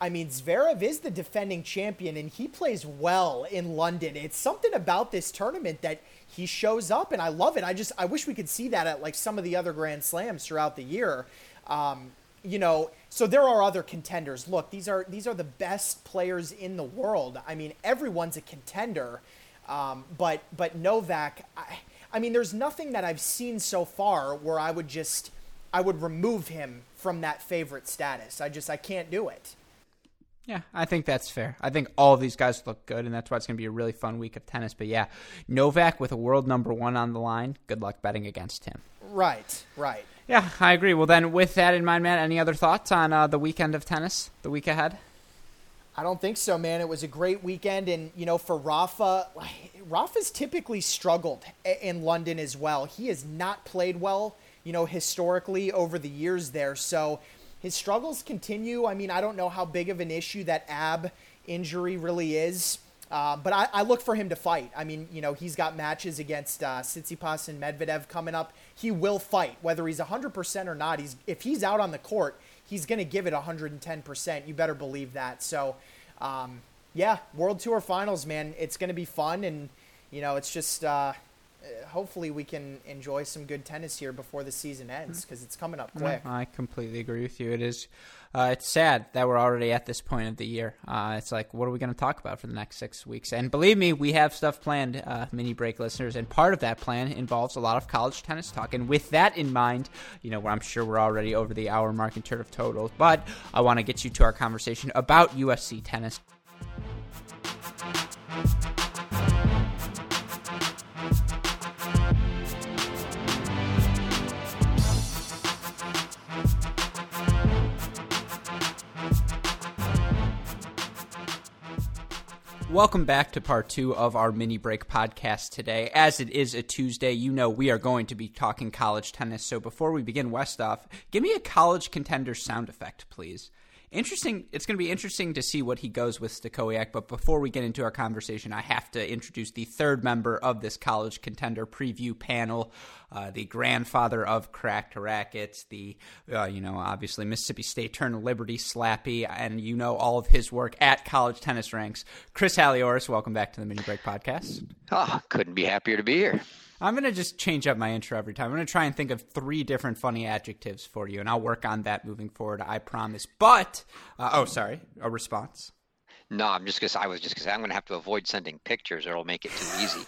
I mean, Zverev is the defending champion and he plays well in London. It's something about this tournament that he shows up, and I love it. I just I wish we could see that at like some of the other Grand Slams throughout the year. Um, you know, so there are other contenders. Look, these are these are the best players in the world. I mean, everyone's a contender, um, but but Novak. I, I mean, there's nothing that I've seen so far where I would just I would remove him from that favorite status. I just I can't do it. Yeah, I think that's fair. I think all of these guys look good, and that's why it's going to be a really fun week of tennis. But yeah, Novak with a world number one on the line, good luck betting against him. Right, right. Yeah, I agree. Well, then, with that in mind, man, any other thoughts on uh, the weekend of tennis, the week ahead? I don't think so, man. It was a great weekend, and you know, for Rafa, Rafa's typically struggled in London as well. He has not played well, you know, historically over the years there. So his struggles continue. I mean, I don't know how big of an issue that ab injury really is. Uh, but I, I, look for him to fight. I mean, you know, he's got matches against uh, and Medvedev coming up. He will fight, whether he's 100% or not. He's if he's out on the court, he's going to give it 110%. You better believe that. So, um, yeah, World Tour Finals, man, it's going to be fun, and you know, it's just uh, hopefully we can enjoy some good tennis here before the season ends because it's coming up quick. I completely agree with you. It is. Uh, it's sad that we're already at this point of the year. Uh, it's like, what are we going to talk about for the next six weeks? And believe me, we have stuff planned, uh, mini break listeners. And part of that plan involves a lot of college tennis talk. And with that in mind, you know, I'm sure we're already over the hour mark in terms of totals, but I want to get you to our conversation about USC tennis. Welcome back to part two of our mini break podcast today. As it is a Tuesday, you know we are going to be talking college tennis. So before we begin, Westoff, give me a college contender sound effect, please interesting. It's going to be interesting to see what he goes with Stachowiak. But before we get into our conversation, I have to introduce the third member of this college contender preview panel, uh, the grandfather of Cracked Racquets, the uh, you know obviously Mississippi State turned Liberty Slappy, and you know all of his work at college tennis ranks. Chris Halioris, welcome back to the Mini Break Podcast. Oh, couldn't be happier to be here. I'm going to just change up my intro every time. I'm going to try and think of three different funny adjectives for you, and I'll work on that moving forward. I promise. But, uh, oh, sorry, a response. No, I'm just gonna. I was just say I'm gonna have to avoid sending pictures, or it'll make it too easy.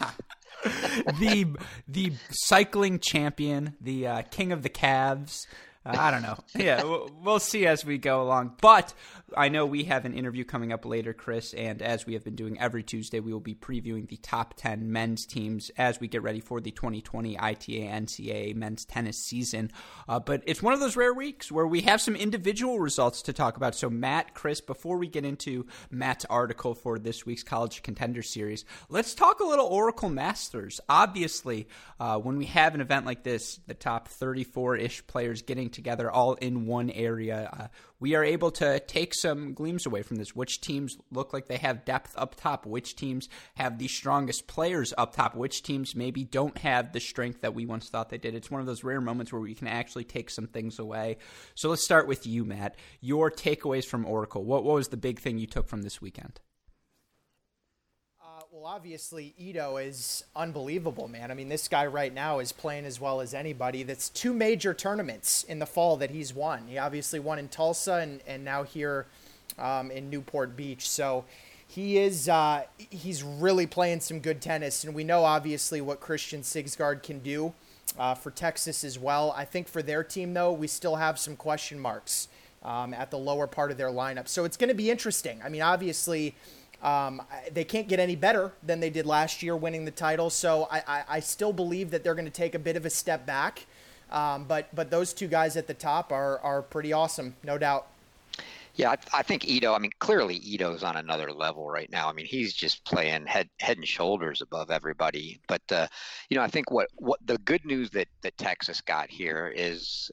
the the cycling champion, the uh, king of the calves, uh, I don't know. Yeah, we'll see as we go along. But I know we have an interview coming up later, Chris, and as we have been doing every Tuesday, we will be previewing the top 10 men's teams as we get ready for the 2020 ITA NCAA men's tennis season. Uh, but it's one of those rare weeks where we have some individual results to talk about. So, Matt, Chris, before we get into Matt's article for this week's College Contender Series, let's talk a little Oracle Masters. Obviously, uh, when we have an event like this, the top 34 ish players getting together all in one area. Uh, we are able to take some gleams away from this. Which teams look like they have depth up top? Which teams have the strongest players up top? Which teams maybe don't have the strength that we once thought they did? It's one of those rare moments where we can actually take some things away. So let's start with you, Matt. Your takeaways from Oracle. What, what was the big thing you took from this weekend? Well, obviously, Ito is unbelievable, man. I mean, this guy right now is playing as well as anybody. That's two major tournaments in the fall that he's won. He obviously won in Tulsa and, and now here um, in Newport Beach. So he is uh, he's really playing some good tennis, and we know obviously what Christian Sigsgaard can do uh, for Texas as well. I think for their team though, we still have some question marks um, at the lower part of their lineup, so it's going to be interesting. I mean, obviously. Um, they can't get any better than they did last year, winning the title. So I, I, I still believe that they're going to take a bit of a step back. Um, but but those two guys at the top are are pretty awesome, no doubt. Yeah, I, I, think Ito. I mean, clearly Ito's on another level right now. I mean, he's just playing head head and shoulders above everybody. But uh, you know, I think what what the good news that that Texas got here is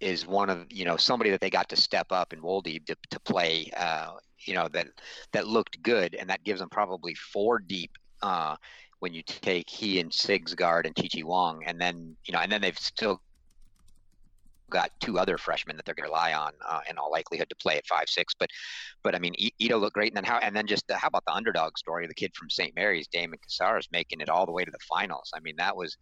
is one of you know somebody that they got to step up in Wolde to, to play. Uh, you know that that looked good, and that gives them probably four deep. Uh, when you take he and Sigsgaard and Chi Chi Wong, and then you know, and then they've still got two other freshmen that they're going to rely on uh, in all likelihood to play at five six. But but I mean, Ito looked great, and then how and then just uh, how about the underdog story? The kid from St. Mary's, Damon Casares, making it all the way to the finals. I mean, that was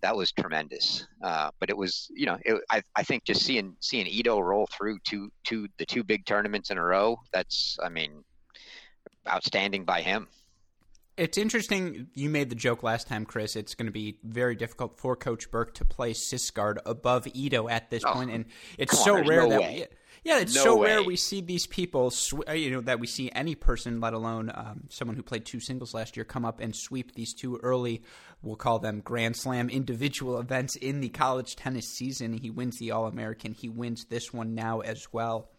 that was tremendous. Uh, but it was you know it, I I think just seeing seeing Ito roll through two two the two big tournaments in a row. That's I mean outstanding by him. It's interesting. You made the joke last time, Chris. It's going to be very difficult for Coach Berque to play Sigsgaard above Ito at this oh, point, and it's so on, rare no that we, yeah, it's no so way. rare we see these people, sw- uh, you know, that we see any person, let alone um, someone who played two singles last year, come up and sweep these two early. We'll call them Grand Slam individual events in the college tennis season. He wins the All American. He wins this one now as well.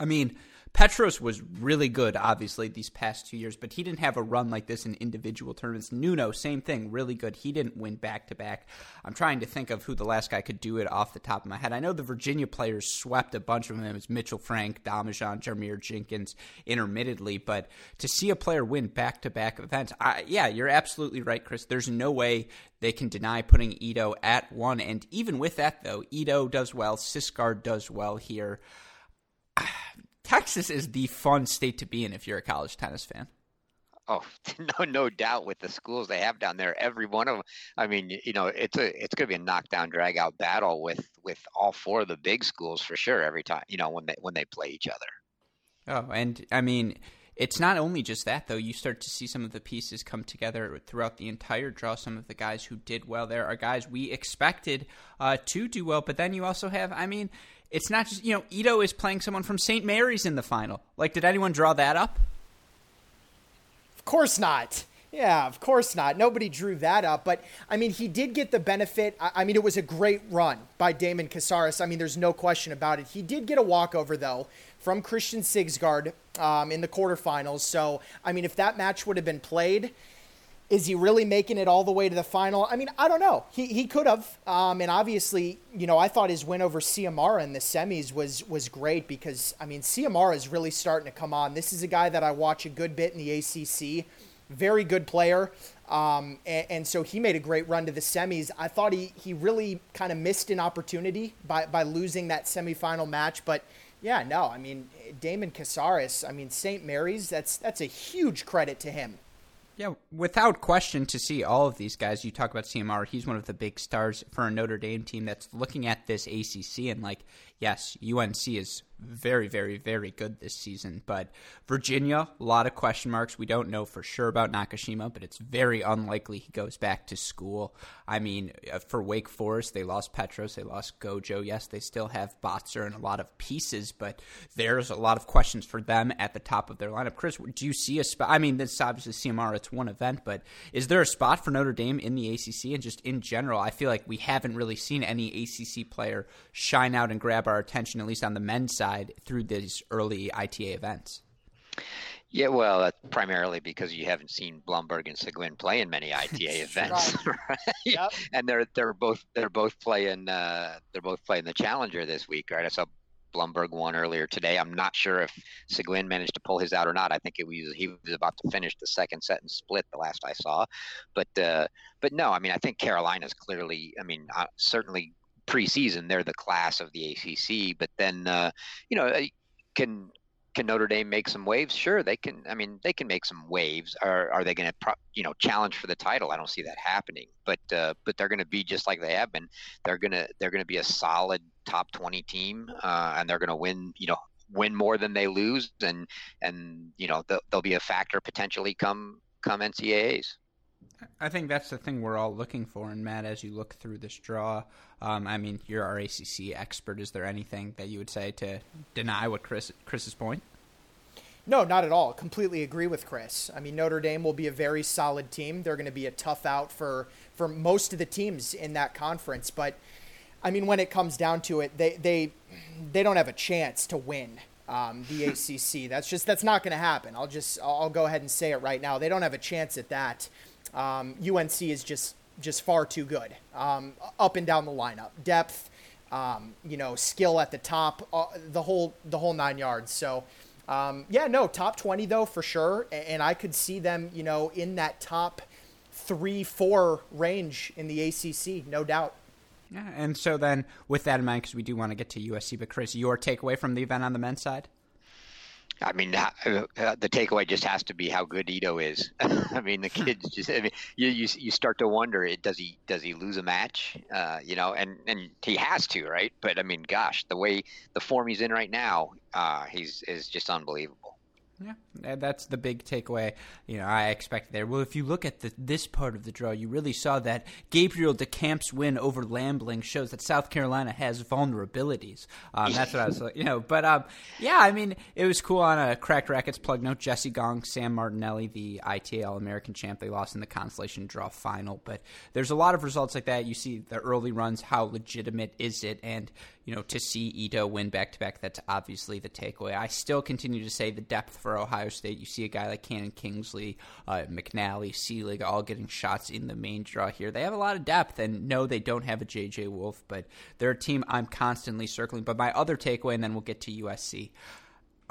I mean, Petros was really good, obviously, these past two years, but he didn't have a run like this in individual tournaments. Nuno, same thing, really good. He didn't win back to back. I'm trying to think of who the last guy could do it off the top of my head. I know the Virginia players swept a bunch of them. It was Mitchell Frank, Domijan, Jarmere Jenkins, intermittently, but to see a player win back to back events, I, yeah, you're absolutely right, Chris. There's no way they can deny putting Ito at one. And even with that, though, Ito does well, Sigsgaard does well here. Texas is the fun state to be in if you're a college tennis fan. Oh, no, no doubt. With the schools they have down there, every one of them. I mean, you know, it's a it's going to be a knockdown, drag out battle with with all four of the big schools for sure. Every time, you know, when they when they play each other. Oh, and I mean, it's not only just that though. You start to see some of the pieces come together throughout the entire draw. Some of the guys who did well there are guys we expected uh, to do well, but then you also have, I mean, it's not just you know Ito is playing someone from St. Mary's in the final. Like, did anyone draw that up? Of course not. Yeah, of course not. Nobody drew that up. But, I mean, he did get the benefit. I mean, it was a great run by Damon Casares. I mean, there's no question about it. He did get a walkover, though, from Christian Sigsgaard um, in the quarterfinals. So, I mean, if that match would have been played, is he really making it all the way to the final? I mean, I don't know. He, he could have. Um, and obviously, you know, I thought his win over Ciamarra in the semis was was great because I mean, Ciamarra is really starting to come on. This is a guy that I watch a good bit in the ACC. Very good player. Um, and, and, so he made a great run to the semis. I thought he, he really kind of missed an opportunity by, by losing that semifinal match. But yeah, no, I mean, Damon Casares, I mean, St. Mary's, that's, that's a huge credit to him. Yeah, without question, to see all of these guys, you talk about Ciamarra, he's one of the big stars for a Notre Dame team that's looking at this ACC and like, yes, UNC is very, very, very good this season. But Virginia, a lot of question marks. We don't know for sure about Nakashima, but it's very unlikely he goes back to school. I mean, uh, for Wake Forest, they lost Petros, they lost Gojo. Yes, they still have Botzer and a lot of pieces, but there's a lot of questions for them at the top of their lineup. Chris, do you see a spot? I mean, this obviously Ciamarra, it's one event, but is there a spot for Notre Dame in the ACC? And just in general, I feel like we haven't really seen any ACC player shine out and grab our attention, at least on the men's side through these early ITA events? Yeah, well, that's primarily because you haven't seen Blumberg and Sigouin play in many ITA events, right? yep. And they're they're both they're both playing uh, they're both playing the Challenger this week, right? I saw Blumberg won earlier today. I'm not sure if Sigouin managed to pull his out or not. I think it was he was about to finish the second set and split the last I saw, but uh, but no, I mean I think Carolina's clearly, I mean uh, certainly preseason they're the class of the ACC, but then uh, you know can can Notre Dame make some waves? Sure, they can. I mean, they can make some waves. Are are they going to pro- you know challenge for the title? I don't see that happening. But uh, but they're going to be just like they have been. They're gonna they're going to be a solid top twenty team, uh, and they're going to win. You know, win more than they lose, and and you know they'll, they'll be a factor potentially come come NCAA's. I think that's the thing we're all looking for. And Matt, as you look through this draw, um, I mean, you're our ACC expert. Is there anything that you would say to deny what Chris Chris's point? No, not at all. Completely agree with Chris. I mean, Notre Dame will be a very solid team. They're going to be a tough out for for most of the teams in that conference. But I mean, when it comes down to it, they they they don't have a chance to win um, the ACC. That's just that's not going to happen. I'll just I'll go ahead and say it right now. They don't have a chance at that. Um, UNC is just just far too good um, up and down the lineup, depth, um, you know, skill at the top, uh, the whole the whole nine yards. So. Um, yeah, no, top 20 though, for sure. And I could see them, you know, in that top three, four range in the ACC, no doubt. Yeah, and so then with that in mind, because we do want to get to USC, but Chris, your takeaway from the event on the men's side? I mean, uh, the takeaway just has to be how good Ito is. I mean, the kids just. I mean, you, you you start to wonder, does he does he lose a match? Uh, you know, and and he has to, right? But I mean, gosh, the way the form he's in right now, uh, he's is just unbelievable. Yeah, that's the big takeaway. You know, I expect there. Well, if you look at the, this part of the draw, you really saw that Gabriel DeCamp's win over Lambling shows that South Carolina has vulnerabilities. Um, that's what I was, like, you know. But um, yeah, I mean, it was cool on a Cracked Racquets plug note. Jesse Gong, Sam Martinelli, the ITL American champ, they lost in the consolation draw final. But there's a lot of results like that. You see the early runs. How legitimate is it? And you know, to see Ito win back to back, that's obviously the takeaway. I still continue to say the depth for Ohio State. You see a guy like Cannon Kingsley, uh, McNally, Seelig, all getting shots in the main draw here. They have a lot of depth, and no, they don't have a JJ Wolf, but they're a team I'm constantly circling. But my other takeaway, and then we'll get to USC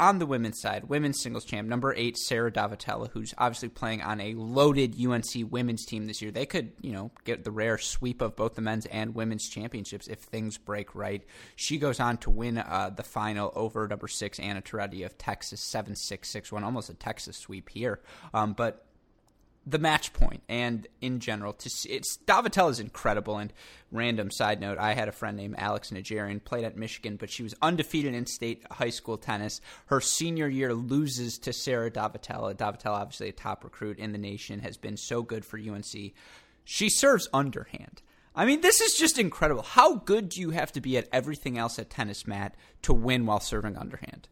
on the women's side, women's singles champ, number eight, Sarah Daavettila, who's obviously playing on a loaded UNC women's team this year. They could, you know, get the rare sweep of both the men's and women's championships if things break right. She goes on to win uh, the final over number six, Anna Turati of Texas, 7 6 6 1, almost a Texas sweep here. Um, but the match point and in general to see it's Daavettila is incredible. And random side note I had a friend named Alex Nigerian played at Michigan but she was undefeated in state high school tennis. Her senior year loses to Sarah Daavettila Daavettila obviously a top recruit in the nation has been so good for UNC she serves underhand. I mean this is just incredible. How good do you have to be at everything else at tennis Matt to win while serving underhand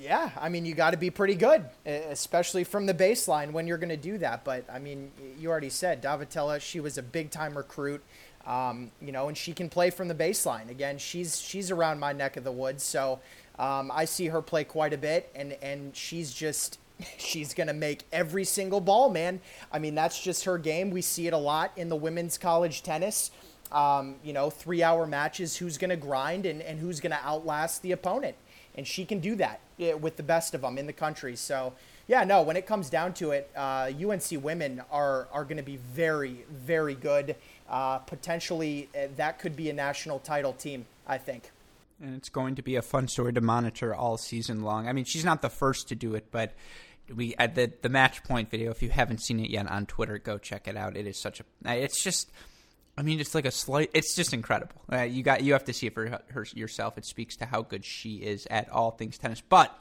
yeah, I mean, you got to be pretty good, especially from the baseline when you're going to do that. But I mean, you already said Daavettila, she was a big time recruit, um, you know, and she can play from the baseline. Again, she's she's around my neck of the woods, so um, I see her play quite a bit, and and she's just she's going to make every single ball, man. I mean, that's just her game. We see it a lot in the women's college tennis. Um, you know, three hour matches, who's going to grind and, and who's going to outlast the opponent and she can do that with the best of them in the country. So, yeah, no, when it comes down to it, uh, UNC women are are going to be very, very good. Uh, potentially, uh, that could be a national title team. I think. And it's going to be a fun story to monitor all season long. I mean, she's not the first to do it, but we at the the match point video. If you haven't seen it yet on Twitter, go check it out. It is such a. It's just I mean, it's like a slight. It's just incredible. Uh, you got you have to see it for her, yourself. It speaks to how good she is at all things tennis. But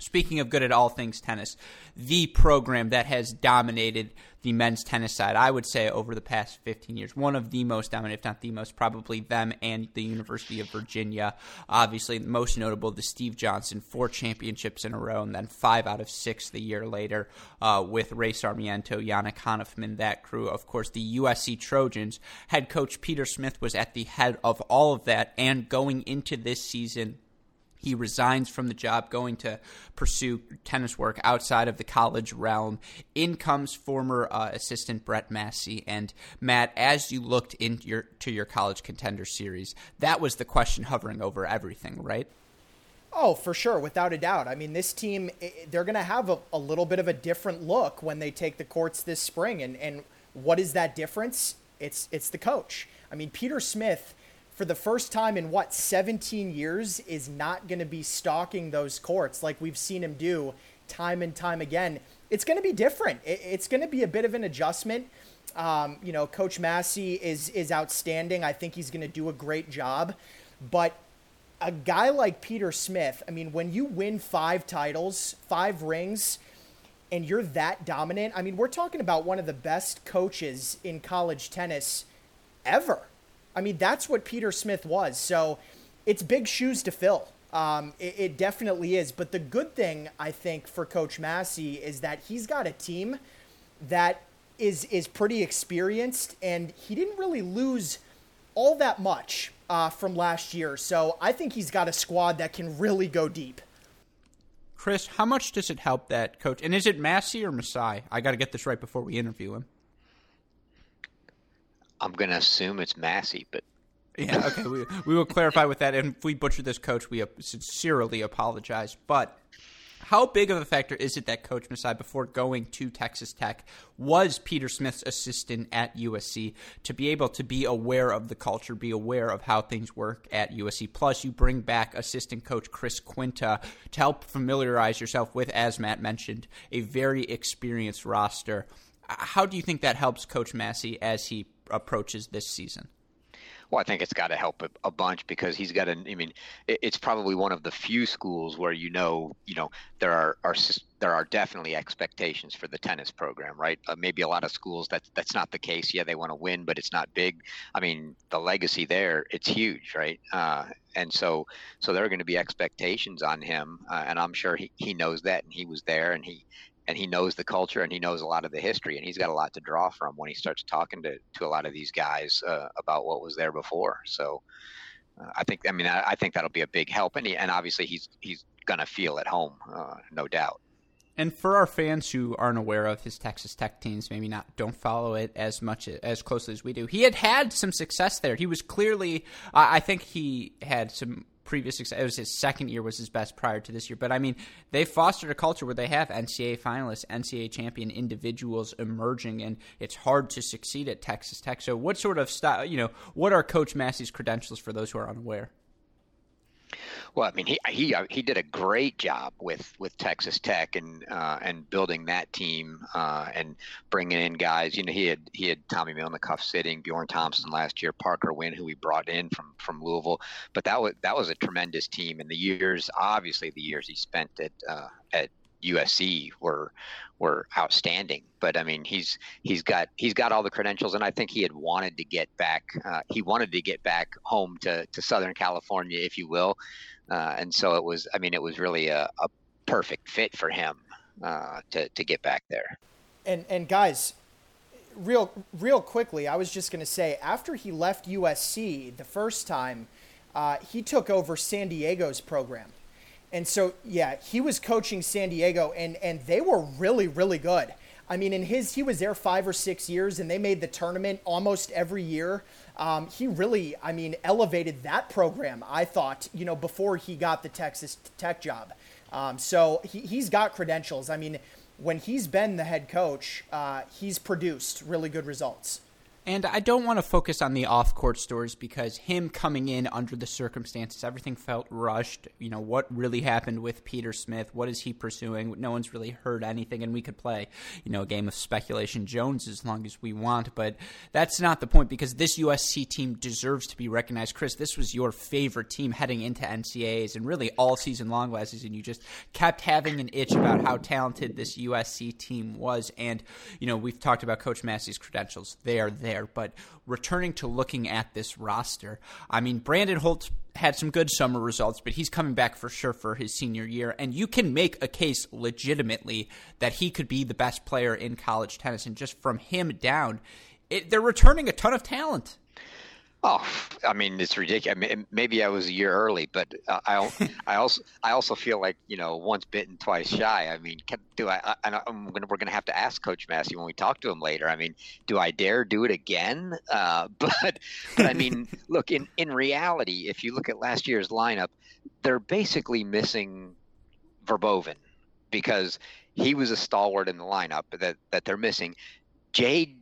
Speaking of good at all things tennis, the program that has dominated the men's tennis side, I would say, over the past 15 years, one of the most dominant, if not the most, probably them and the University of Virginia. Obviously, most notable, the Steve Johnson, four championships in a row, and then five out of six the year later uh, with Ray Sarmiento, Yannick Hanfmann, that crew. Of course, the USC Trojans. Head coach Peter Smith was at the head of all of that, and going into this season, he resigns from the job, going to pursue tennis work outside of the college realm. In comes former uh, assistant Brett Massey. And Matt, as you looked into your to your college contender series, that was the question hovering over everything, right? Oh, for sure, without a doubt. I mean, this team, they're going to have a, a, little bit of a different look when they take the courts this spring. And, and what is that difference? It's, it's the coach. I mean, Peter Smith for the first time in what 17 years is not going to be stalking those courts like we've seen him do time and time again. It's going to be different. It's going to be a bit of an adjustment. Um, you know, Coach Masi is is outstanding. I think he's going to do a great job, but a guy like Peter Smith, I mean, when you win five titles, five rings, and you're that dominant, I mean, we're talking about one of the best coaches in college tennis ever. I mean, that's what Peter Smith was. So it's big shoes to fill. Um, it, it, definitely is. But the good thing, I think, for Coach Masi is that he's got a team that is is pretty experienced, and he didn't really lose all that much uh, from last year. So I think he's got a squad that can really go deep. Chris, how much does it help that coach? And is it Massey or Masai? I got to get this right before we interview him. I'm going to assume it's Massey, but yeah, okay. We, we will clarify with that. And if we butcher this coach, we sincerely apologize. But how big of a factor is it that Coach Masai, before going to Texas Tech, was Peter Smith's assistant at USC to be able to be aware of the culture, be aware of how things work at USC? Plus, you bring back assistant coach Kris Kwinta to help familiarize yourself with, as Matt mentioned, a very experienced roster. How do you think that helps Coach Masi as he approaches this season? Well, I think it's got to help a, a, bunch because he's got an. I mean, it, it's probably one of the few schools where you know, you know, there are, are there are definitely expectations for the tennis program, right? Uh, maybe a lot of schools that that's not the case. Yeah, they want to win, but it's not big. I mean, the legacy there, it's huge, right? Uh, and so, so there are going to be expectations on him, uh, and I'm sure he, he knows that, and he was there, and he and he knows the culture and he knows a lot of the history and he's got a lot to draw from when he starts talking to, to a lot of these guys uh, about what was there before. So uh, I think, I mean, I, I, think that'll be a big help. And, he, and obviously he's, he's to feel at home, uh, no doubt. And for our fans who aren't aware of his Texas Tech teams, maybe not don't follow it as much as closely as we do. He had had some success there. He was clearly, I think he had some previous success. It was his second year was his best prior to this year. But I mean, they fostered a culture where they have NCAA finalists, NCAA champion individuals emerging, and it's hard to succeed at Texas Tech. So, what sort of style? You know, what are Coach Masi's credentials for those who are unaware? Well, I mean, he he uh, he did a great job with with Texas Tech and uh, and building that team uh, and bringing in guys. You know, he had he had Tommy Milnikoff sitting, Bjorn Thompson last year, Parker Wynn, who he brought in from from Louisville. But that was that was a tremendous team. And the years, obviously, the years he spent at uh, at USC were were outstanding. But I mean, he's he's got he's got all the credentials, and I think he had wanted to get back. Uh, he wanted to get back home to to Southern California, if you will. Uh, and so it was. I mean, it was really a, a perfect fit for him uh, to to get back there. And and guys, real real quickly, I was just going to say after he left USC the first time, uh, he took over San Diego's program. And so, yeah, he was coaching San Diego, and and they were really, really good. I mean, in his, he was there five or six years, and they made the tournament almost every year. Um, he really, I mean, elevated that program. I thought, you know, before he got the Texas Tech job. Um, so he, he's got credentials. I mean, when he's been the head coach, uh, he's produced really good results. And I don't want to focus on the off court stories because him coming in under the circumstances, everything felt rushed. You know, what really happened with Peter Smith? What is he pursuing? No one's really heard anything, and we could play, you know, a game of speculation Jones as long as we want. But that's not the point because this USC team deserves to be recognized. Chris, this was your favorite team heading into NCAAs and really all season long last season. You just kept having an itch about how talented this USC team was. And, you know, we've talked about Coach Masi's credentials. They are there there. But returning to looking at this roster, I mean, Brandon Holt had some good summer results, but he's coming back for sure for his senior year. And you can make a case legitimately that he could be the best player in college tennis. And just from him down, it, they're returning a ton of talent. Oh, I mean, it's ridiculous. I mean, maybe I was a year early, but uh, I, I also, I also feel like you know, once bitten, twice shy. I mean, can, do I? I am gonna, we're gonna have to ask Coach Masi when we talk to him later. I mean, do I dare do it again? Uh, but, but I mean, look, in in reality, if you look at last year's lineup, they're basically missing Verboven because he was a stalwart in the lineup that that they're missing. Jade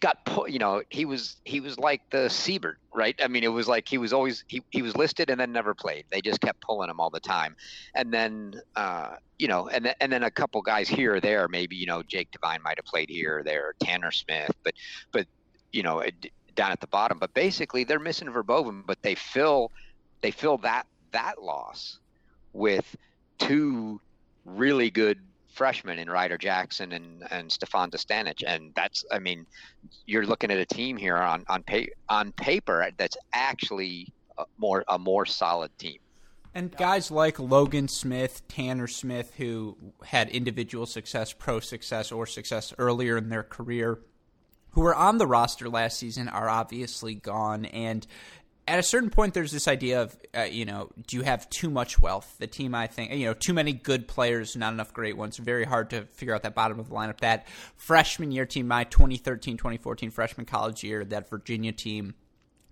got put you know he was he was like the Siebert right? I mean it was like he was always he, he was listed and then never played. They just kept pulling him all the time. And then uh, you know and then and then a couple guys here or there maybe you know Jake Devine might have played here or there Tanner Smith but but you know it, down at the bottom. But basically they're missing Verboven but they fill they fill that that loss with two really good freshmen in Ryder Jackson and and Stefan Dostanic, and that's I mean, you're looking at a team here on on on paper that's actually a more a more solid team. And guys like Logan Smith, Tanner Smith, who had individual success, pro success, or success earlier in their career, who were on the roster last season, are obviously gone. And at a certain point, there's this idea of, uh, you know, do you have too much wealth? The team, I think, you know, too many good players, not enough great ones. Very hard to figure out that bottom of the lineup. That freshman year team, my 2013 2014 freshman college year, that Virginia team,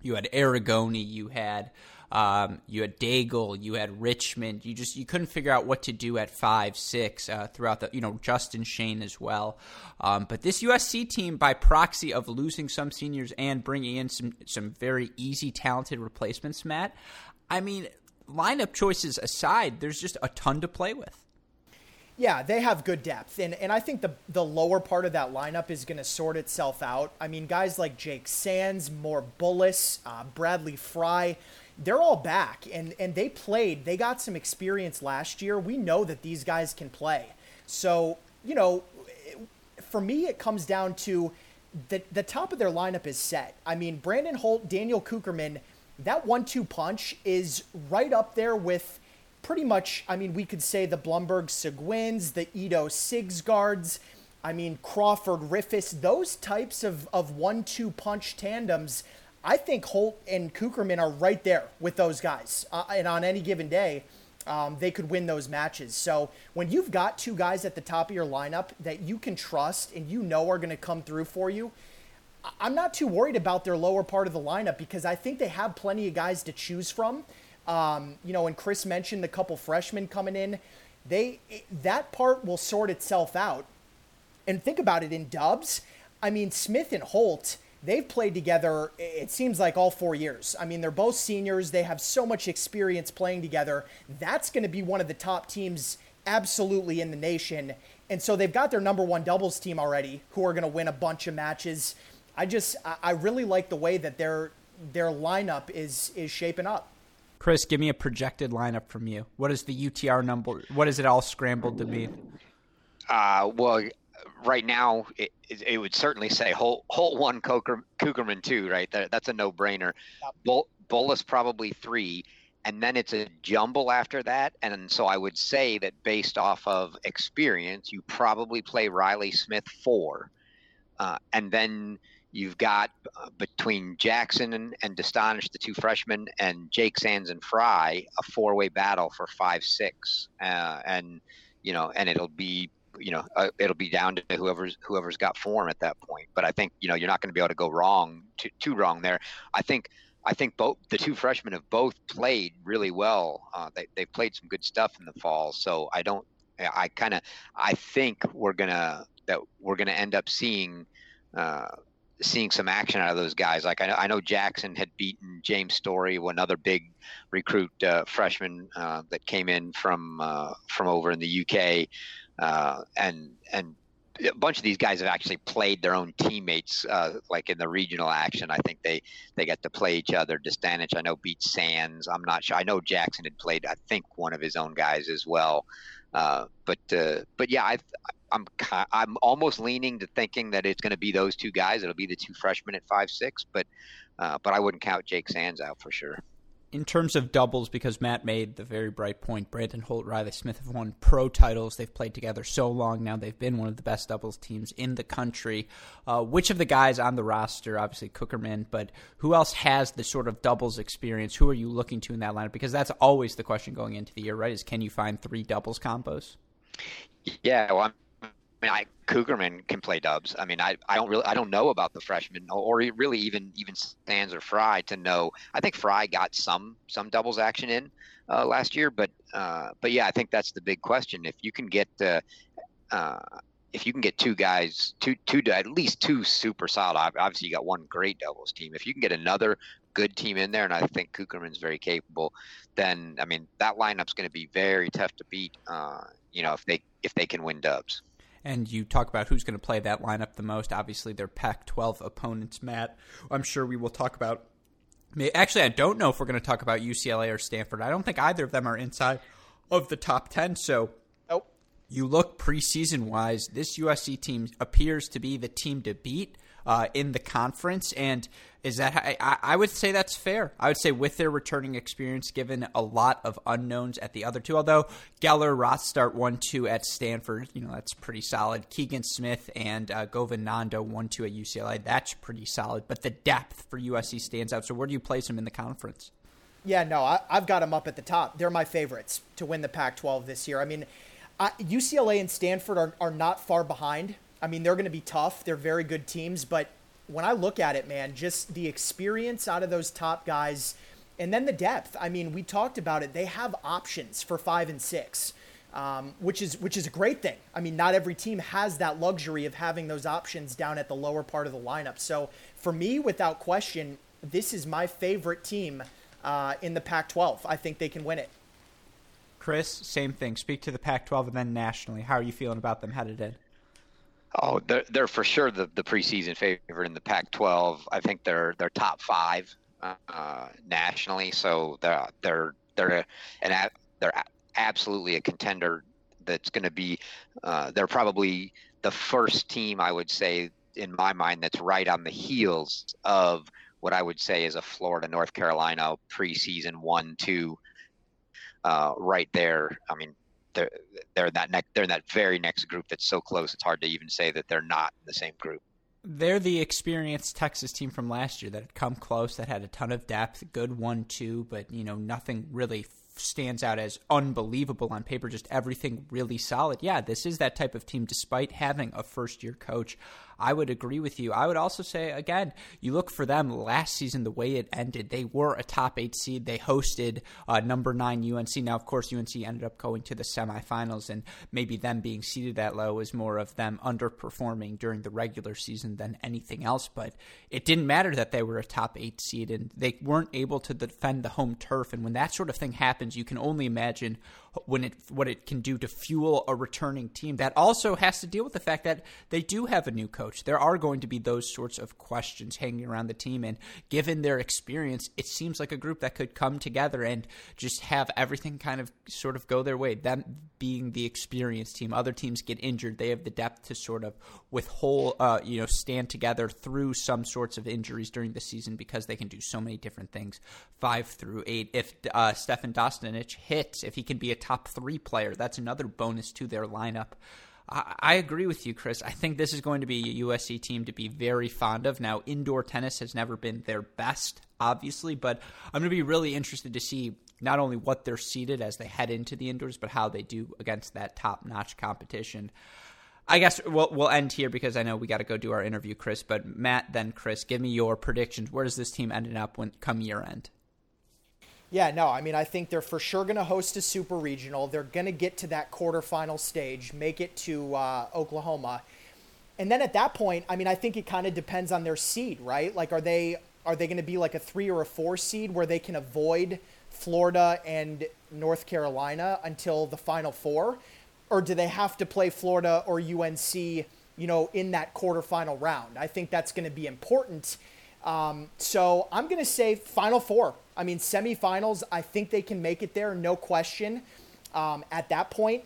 you had Aragone, you had um, you had Daigle, you had Richmond. You just you couldn't figure out what to do at five, six uh, throughout the you know Justin Shane as well. Um, but this USC team, by proxy of losing some seniors and bringing in some some very easy, talented replacements, Matt. I mean, lineup choices aside, there's just a ton to play with. Yeah, they have good depth, and and I think the the lower part of that lineup is going to sort itself out. I mean, guys like Jake Sands, Mor Bulis, uh, Bradley Fry they're all back and and they played they got some experience last year. We know that these guys can play. So you know for me it comes down to the the top of their lineup is set. I mean brandon holt daniel cukierman that one-two punch is right up there with pretty much i mean we could say the blumberg sigouins the ito sigsgaards i mean crawford riffice those types of of one-two punch tandems I think Holt and Cukierman are right there with those guys. Uh, and on any given day, um, they could win those matches. So when you've got two guys at the top of your lineup that you can trust and you know are going to come through for you, I'm not too worried about their lower part of the lineup because I think they have plenty of guys to choose from. Um, you know, and Chris mentioned the couple freshmen coming in. They that part will sort itself out. And think about it in Dubs. I mean, Smith and Holt they've played together, it seems like all four years. I mean, they're both seniors. They have so much experience playing together. That's going to be one of the top teams absolutely in the nation. And so they've got their number one doubles team already who are going to win a bunch of matches. I just, I really like the way that their, their lineup is, is shaping up. Chris, give me a projected lineup from you. What is the UTR number? What is it all scrambled to be? Uh, well, right now, it, it, would certainly say Holt, Holt one, Coker, Cukierman two, right? That, that's a no brainer. Bull, Bulis probably three, and then it's a jumble after that. And so I would say that based off of experience, you probably play Riley Smith four, uh, and then you've got uh, between Jackson and, and Dostanic, the two freshmen, and Jake Sands and Fry, a four-way battle for five six, uh, and you know, and it'll be you know, uh, it'll be down to whoever's whoever's got form at that point. But I think you know you're not going to be able to go wrong too, too wrong there. I think I think both the two freshmen have both played really well. Uh, they they played some good stuff in the fall. So I don't. I kind of I think we're gonna that we're gonna end up seeing. Uh, seeing some action out of those guys. Like I know, I know Jackson had beaten James Story, another big recruit uh, freshman uh, that came in from uh, from over in the UK uh, and and a bunch of these guys have actually played their own teammates, uh, like in the regional action. I think they they got to play each other. Dostanic, I know, beat Sands. I'm not sure. I know Jackson had played, I think, one of his own guys as well. Uh, but but yeah, I, I'm I'm almost leaning to thinking that it's going to be those two guys. It'll be the two freshmen at five six, but uh, but I wouldn't count Jake Sands out for sure in terms of doubles, because Matt made the very bright point, Brandon Holt, Riley Smith have won pro titles. They've played together so long now. They've been one of the best doubles teams in the country. Uh, which of the guys on the roster, obviously Cukierman, but who else has the sort of doubles experience? Who are you looking to in that lineup? Because that's always the question going into the year, right? Is can you find three doubles combos? Yeah, well, I'm mean, I, Cukierman can play dubs. I mean, I, I don't really I don't know about the freshmen or really even even Sands or Fry to know. I think Fry got some some doubles action in uh, last year, but uh, but yeah, I think that's the big question. If you can get uh, uh if you can get two guys, two two at least two super solid. Obviously, you got one great doubles team. If you can get another good team in there, and I think Cukierman's very capable, then I mean that lineup's going to be very tough to beat. Uh, you know, if they if they can win dubs and you talk about who's going to play that lineup the most. Obviously, they're Pac 12 opponents, Matt. I'm sure we will talk about Actually, I don't know if we're going to talk about UCLA or Stanford. I don't think either of them are inside of the top 10. So nope. you look preseason wise, this USC team appears to be the team to beat uh, in the conference. And is that I, I, would say that's fair. I would say with their returning experience, given a lot of unknowns at the other two, although Geller Rothstart one two at Stanford, you know that's pretty solid. Keegan Smith and uh, Govind one two at UCLA, that's pretty solid. But the depth for USC stands out. So where do you place them in the conference? Yeah, no, I, have got them up at the top. They're my favorites to win the Pac-12 this year. I mean, I, UCLA and Stanford are, are not far behind. I mean, they're going to be tough. They're very good teams, but when I look at it, man, just the experience out of those top guys and then the depth. I mean, we talked about it. They have options for five and six. Um, which is which is a great thing. I mean, not every team has that luxury of having those options down at the lower part of the lineup. So for me, without question, this is my favorite team uh, in the Pac-12. I think they can win it. Chris, same thing. Speak to the Pac-12 and then nationally. How are you feeling about them headed in? Oh, they're, they're for sure the, the preseason favorite in the Pac-12. I think they're they're top five uh, nationally, so they're they're they're an they're absolutely a contender. That's going to be uh, they're probably the first team I would say in my mind that's right on the heels of what I would say is a Florida North Carolina preseason one two. Uh, right there. I mean, they're they're that next they're in that very next group that's so close. It's hard to even say that they're not in the same group. They're the experienced Texas team from last year that had come close, that had a ton of depth, good one two, but you know nothing really stands out as unbelievable on paper. Just everything really solid. Yeah, this is that type of team, despite having a first year coach. I would agree with you. I would also say, again, you look for them last season, the way it ended, they were a top eight seed. They hosted uh, number nine UNC. Now, of course, UNC ended up going to the semifinals, and maybe them being seeded that low is more of them underperforming during the regular season than anything else. But it didn't matter that they were a top eight seed, and they weren't able to defend the home turf. And when that sort of thing happens, you can only imagine when it what it can do to fuel a returning team. That also has to deal with the fact that they do have a new coach. There are going to be those sorts of questions hanging around the team, and given their experience, it seems like a group that could come together and just have everything kind of sort of go their way. Them being the experienced team, other teams get injured, they have the depth to sort of withhold, uh, you know, stand together through some sorts of injuries during the season because they can do so many different things, five through eight. If uh, Stefan Dostanic hits, if he can be a top three player. That's another bonus to their lineup. I, agree with you, Chris. I think this is going to be a USC team to be very fond of. Now, indoor tennis has never been their best, obviously, but I'm going to be really interested to see not only what they're seeded as they head into the indoors, but how they do against that top notch competition. I guess we'll we'll end here because I know we got to go do our interview, Chris. But Matt, then Chris, give me your predictions. Where does this team end up when come year end? Yeah, no, I mean, I think they're for sure going to host a super regional. They're going to get to that quarterfinal stage, make it to uh, Oklahoma. And then at that point, I mean, I think it kind of depends on their seed, right? Like, are they are they going to be like a three or a four seed where they can avoid Florida and North Carolina until the final four, or do they have to play Florida or UNC, you know, in that quarterfinal round? I think that's going to be important. Um, so I'm going to say final four. I mean, semifinals, I think they can make it there, no question. Um, at that point,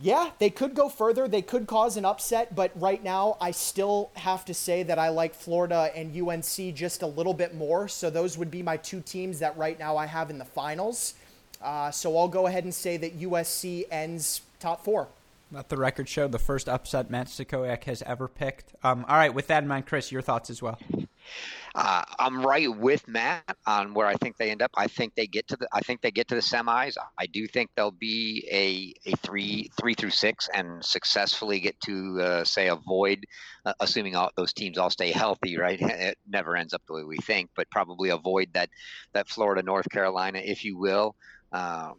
yeah, they could go further. They could cause an upset, but right now, I still have to say that I like Florida and UNC just a little bit more. So those would be my two teams that right now I have in the finals. Uh, so I'll go ahead and say that USC ends top four. Let the record show the first upset Matt Stachowiak has ever picked. Um, all right, with that in mind, Chris, your thoughts as well. Uh, I'm right with Matt on where I think they end up. I think they get to the. I think they get to the semis. I do think they'll be a a three three through six and successfully get to uh, say avoid, uh, assuming all those teams all stay healthy. Right, it never ends up the way we think, but probably avoid that that Florida North Carolina, if you will, um,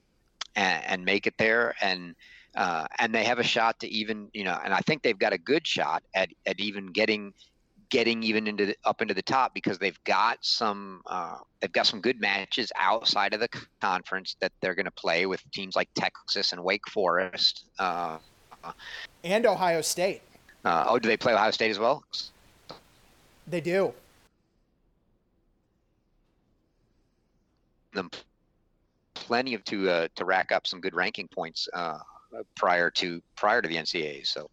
and, and make it there and. Uh, and they have a shot to even, you know, and I think they've got a good shot at, at even getting getting even into the, up into the top because they've got some uh, they've got some good matches outside of the conference that they're going to play with teams like Texas and Wake Forest uh, and Ohio State. Uh, oh, do they play Ohio State as well? They do. them plenty of to uh, to rack up some good ranking points uh, prior to prior to the NCAA. So.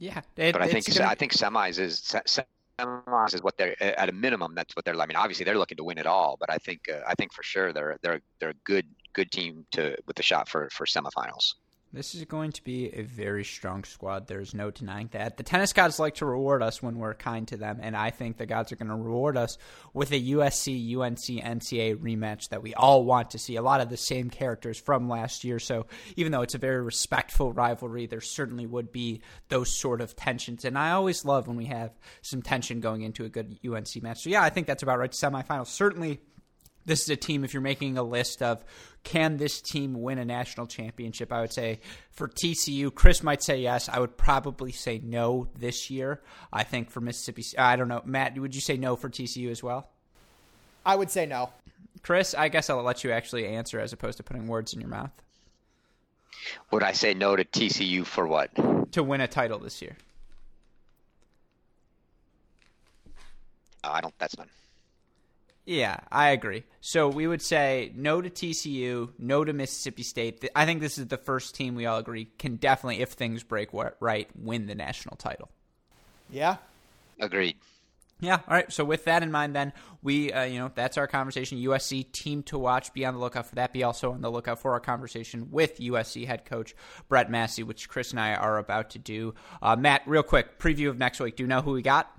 Yeah, it, but I think gonna... I think semis is semis is what they're at a minimum. That's what they're. I mean, obviously they're looking to win it all, but I think uh, I think for sure they're they're they're a good good team to with the shot for for semifinals. This is going to be a very strong squad. There's no denying that. The tennis gods like to reward us when we're kind to them, and I think the gods are going to reward us with a USC UNC NCAA rematch that we all want to see. A lot of the same characters from last year. So even though it's a very respectful rivalry, there certainly would be those sort of tensions. And I always love when we have some tension going into a good UNC match. So yeah, I think that's about right. Semifinals certainly this is a team, if you're making a list of can this team win a national championship, I would say for TCU, Chris might say yes. I would probably say no this year. I think for Mississippi, I don't know. Matt, would you say no for TCU as well? I would say no. Chris, I guess I'll let you actually answer as opposed to putting words in your mouth. Would I say no to TCU for what? To win a title this year. I don't. That's not. Yeah, I agree. So we would say no to TCU, no to Mississippi State. I think this is the first team we all agree can definitely, if things break right, win the national title. Yeah. Agreed. Yeah. All right. So with that in mind, then we, uh, you know, that's our conversation. USC team to watch. Be on the lookout for that. Be also on the lookout for our conversation with USC head coach Brett Masi, which Chris and I are about to do. Uh, Matt, real quick preview of next week. Do you know who we got?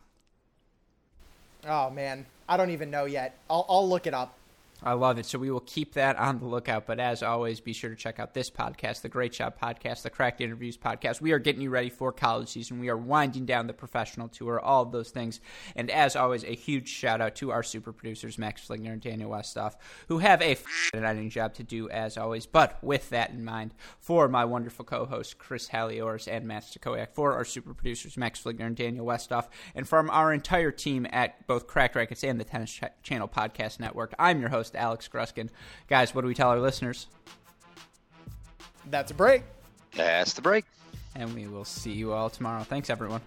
Oh man, I don't even know yet. I'll, I'll look it up. I love it. So we will keep that on the lookout. But as always, be sure to check out this podcast, the Great Shot Podcast, the Cracked Interviews Podcast. We are getting you ready for college season. We are winding down the professional tour, all of those things. And as always, a huge shout out to our super producers, Max Fligner and Daniel Westoff, who have a editing job to do as always. But with that in mind, for my wonderful co-hosts Chris Halioris and Matt Stachowiak, for our super producers Max Fligner and Daniel Westoff, and from our entire team at both Cracked Racquets and the Tennis Channel Podcast Network, I'm your host Alex Gruskin. Guys, what do we tell our listeners? That's a break. That's the break. And we will see you all tomorrow. Thanks, everyone.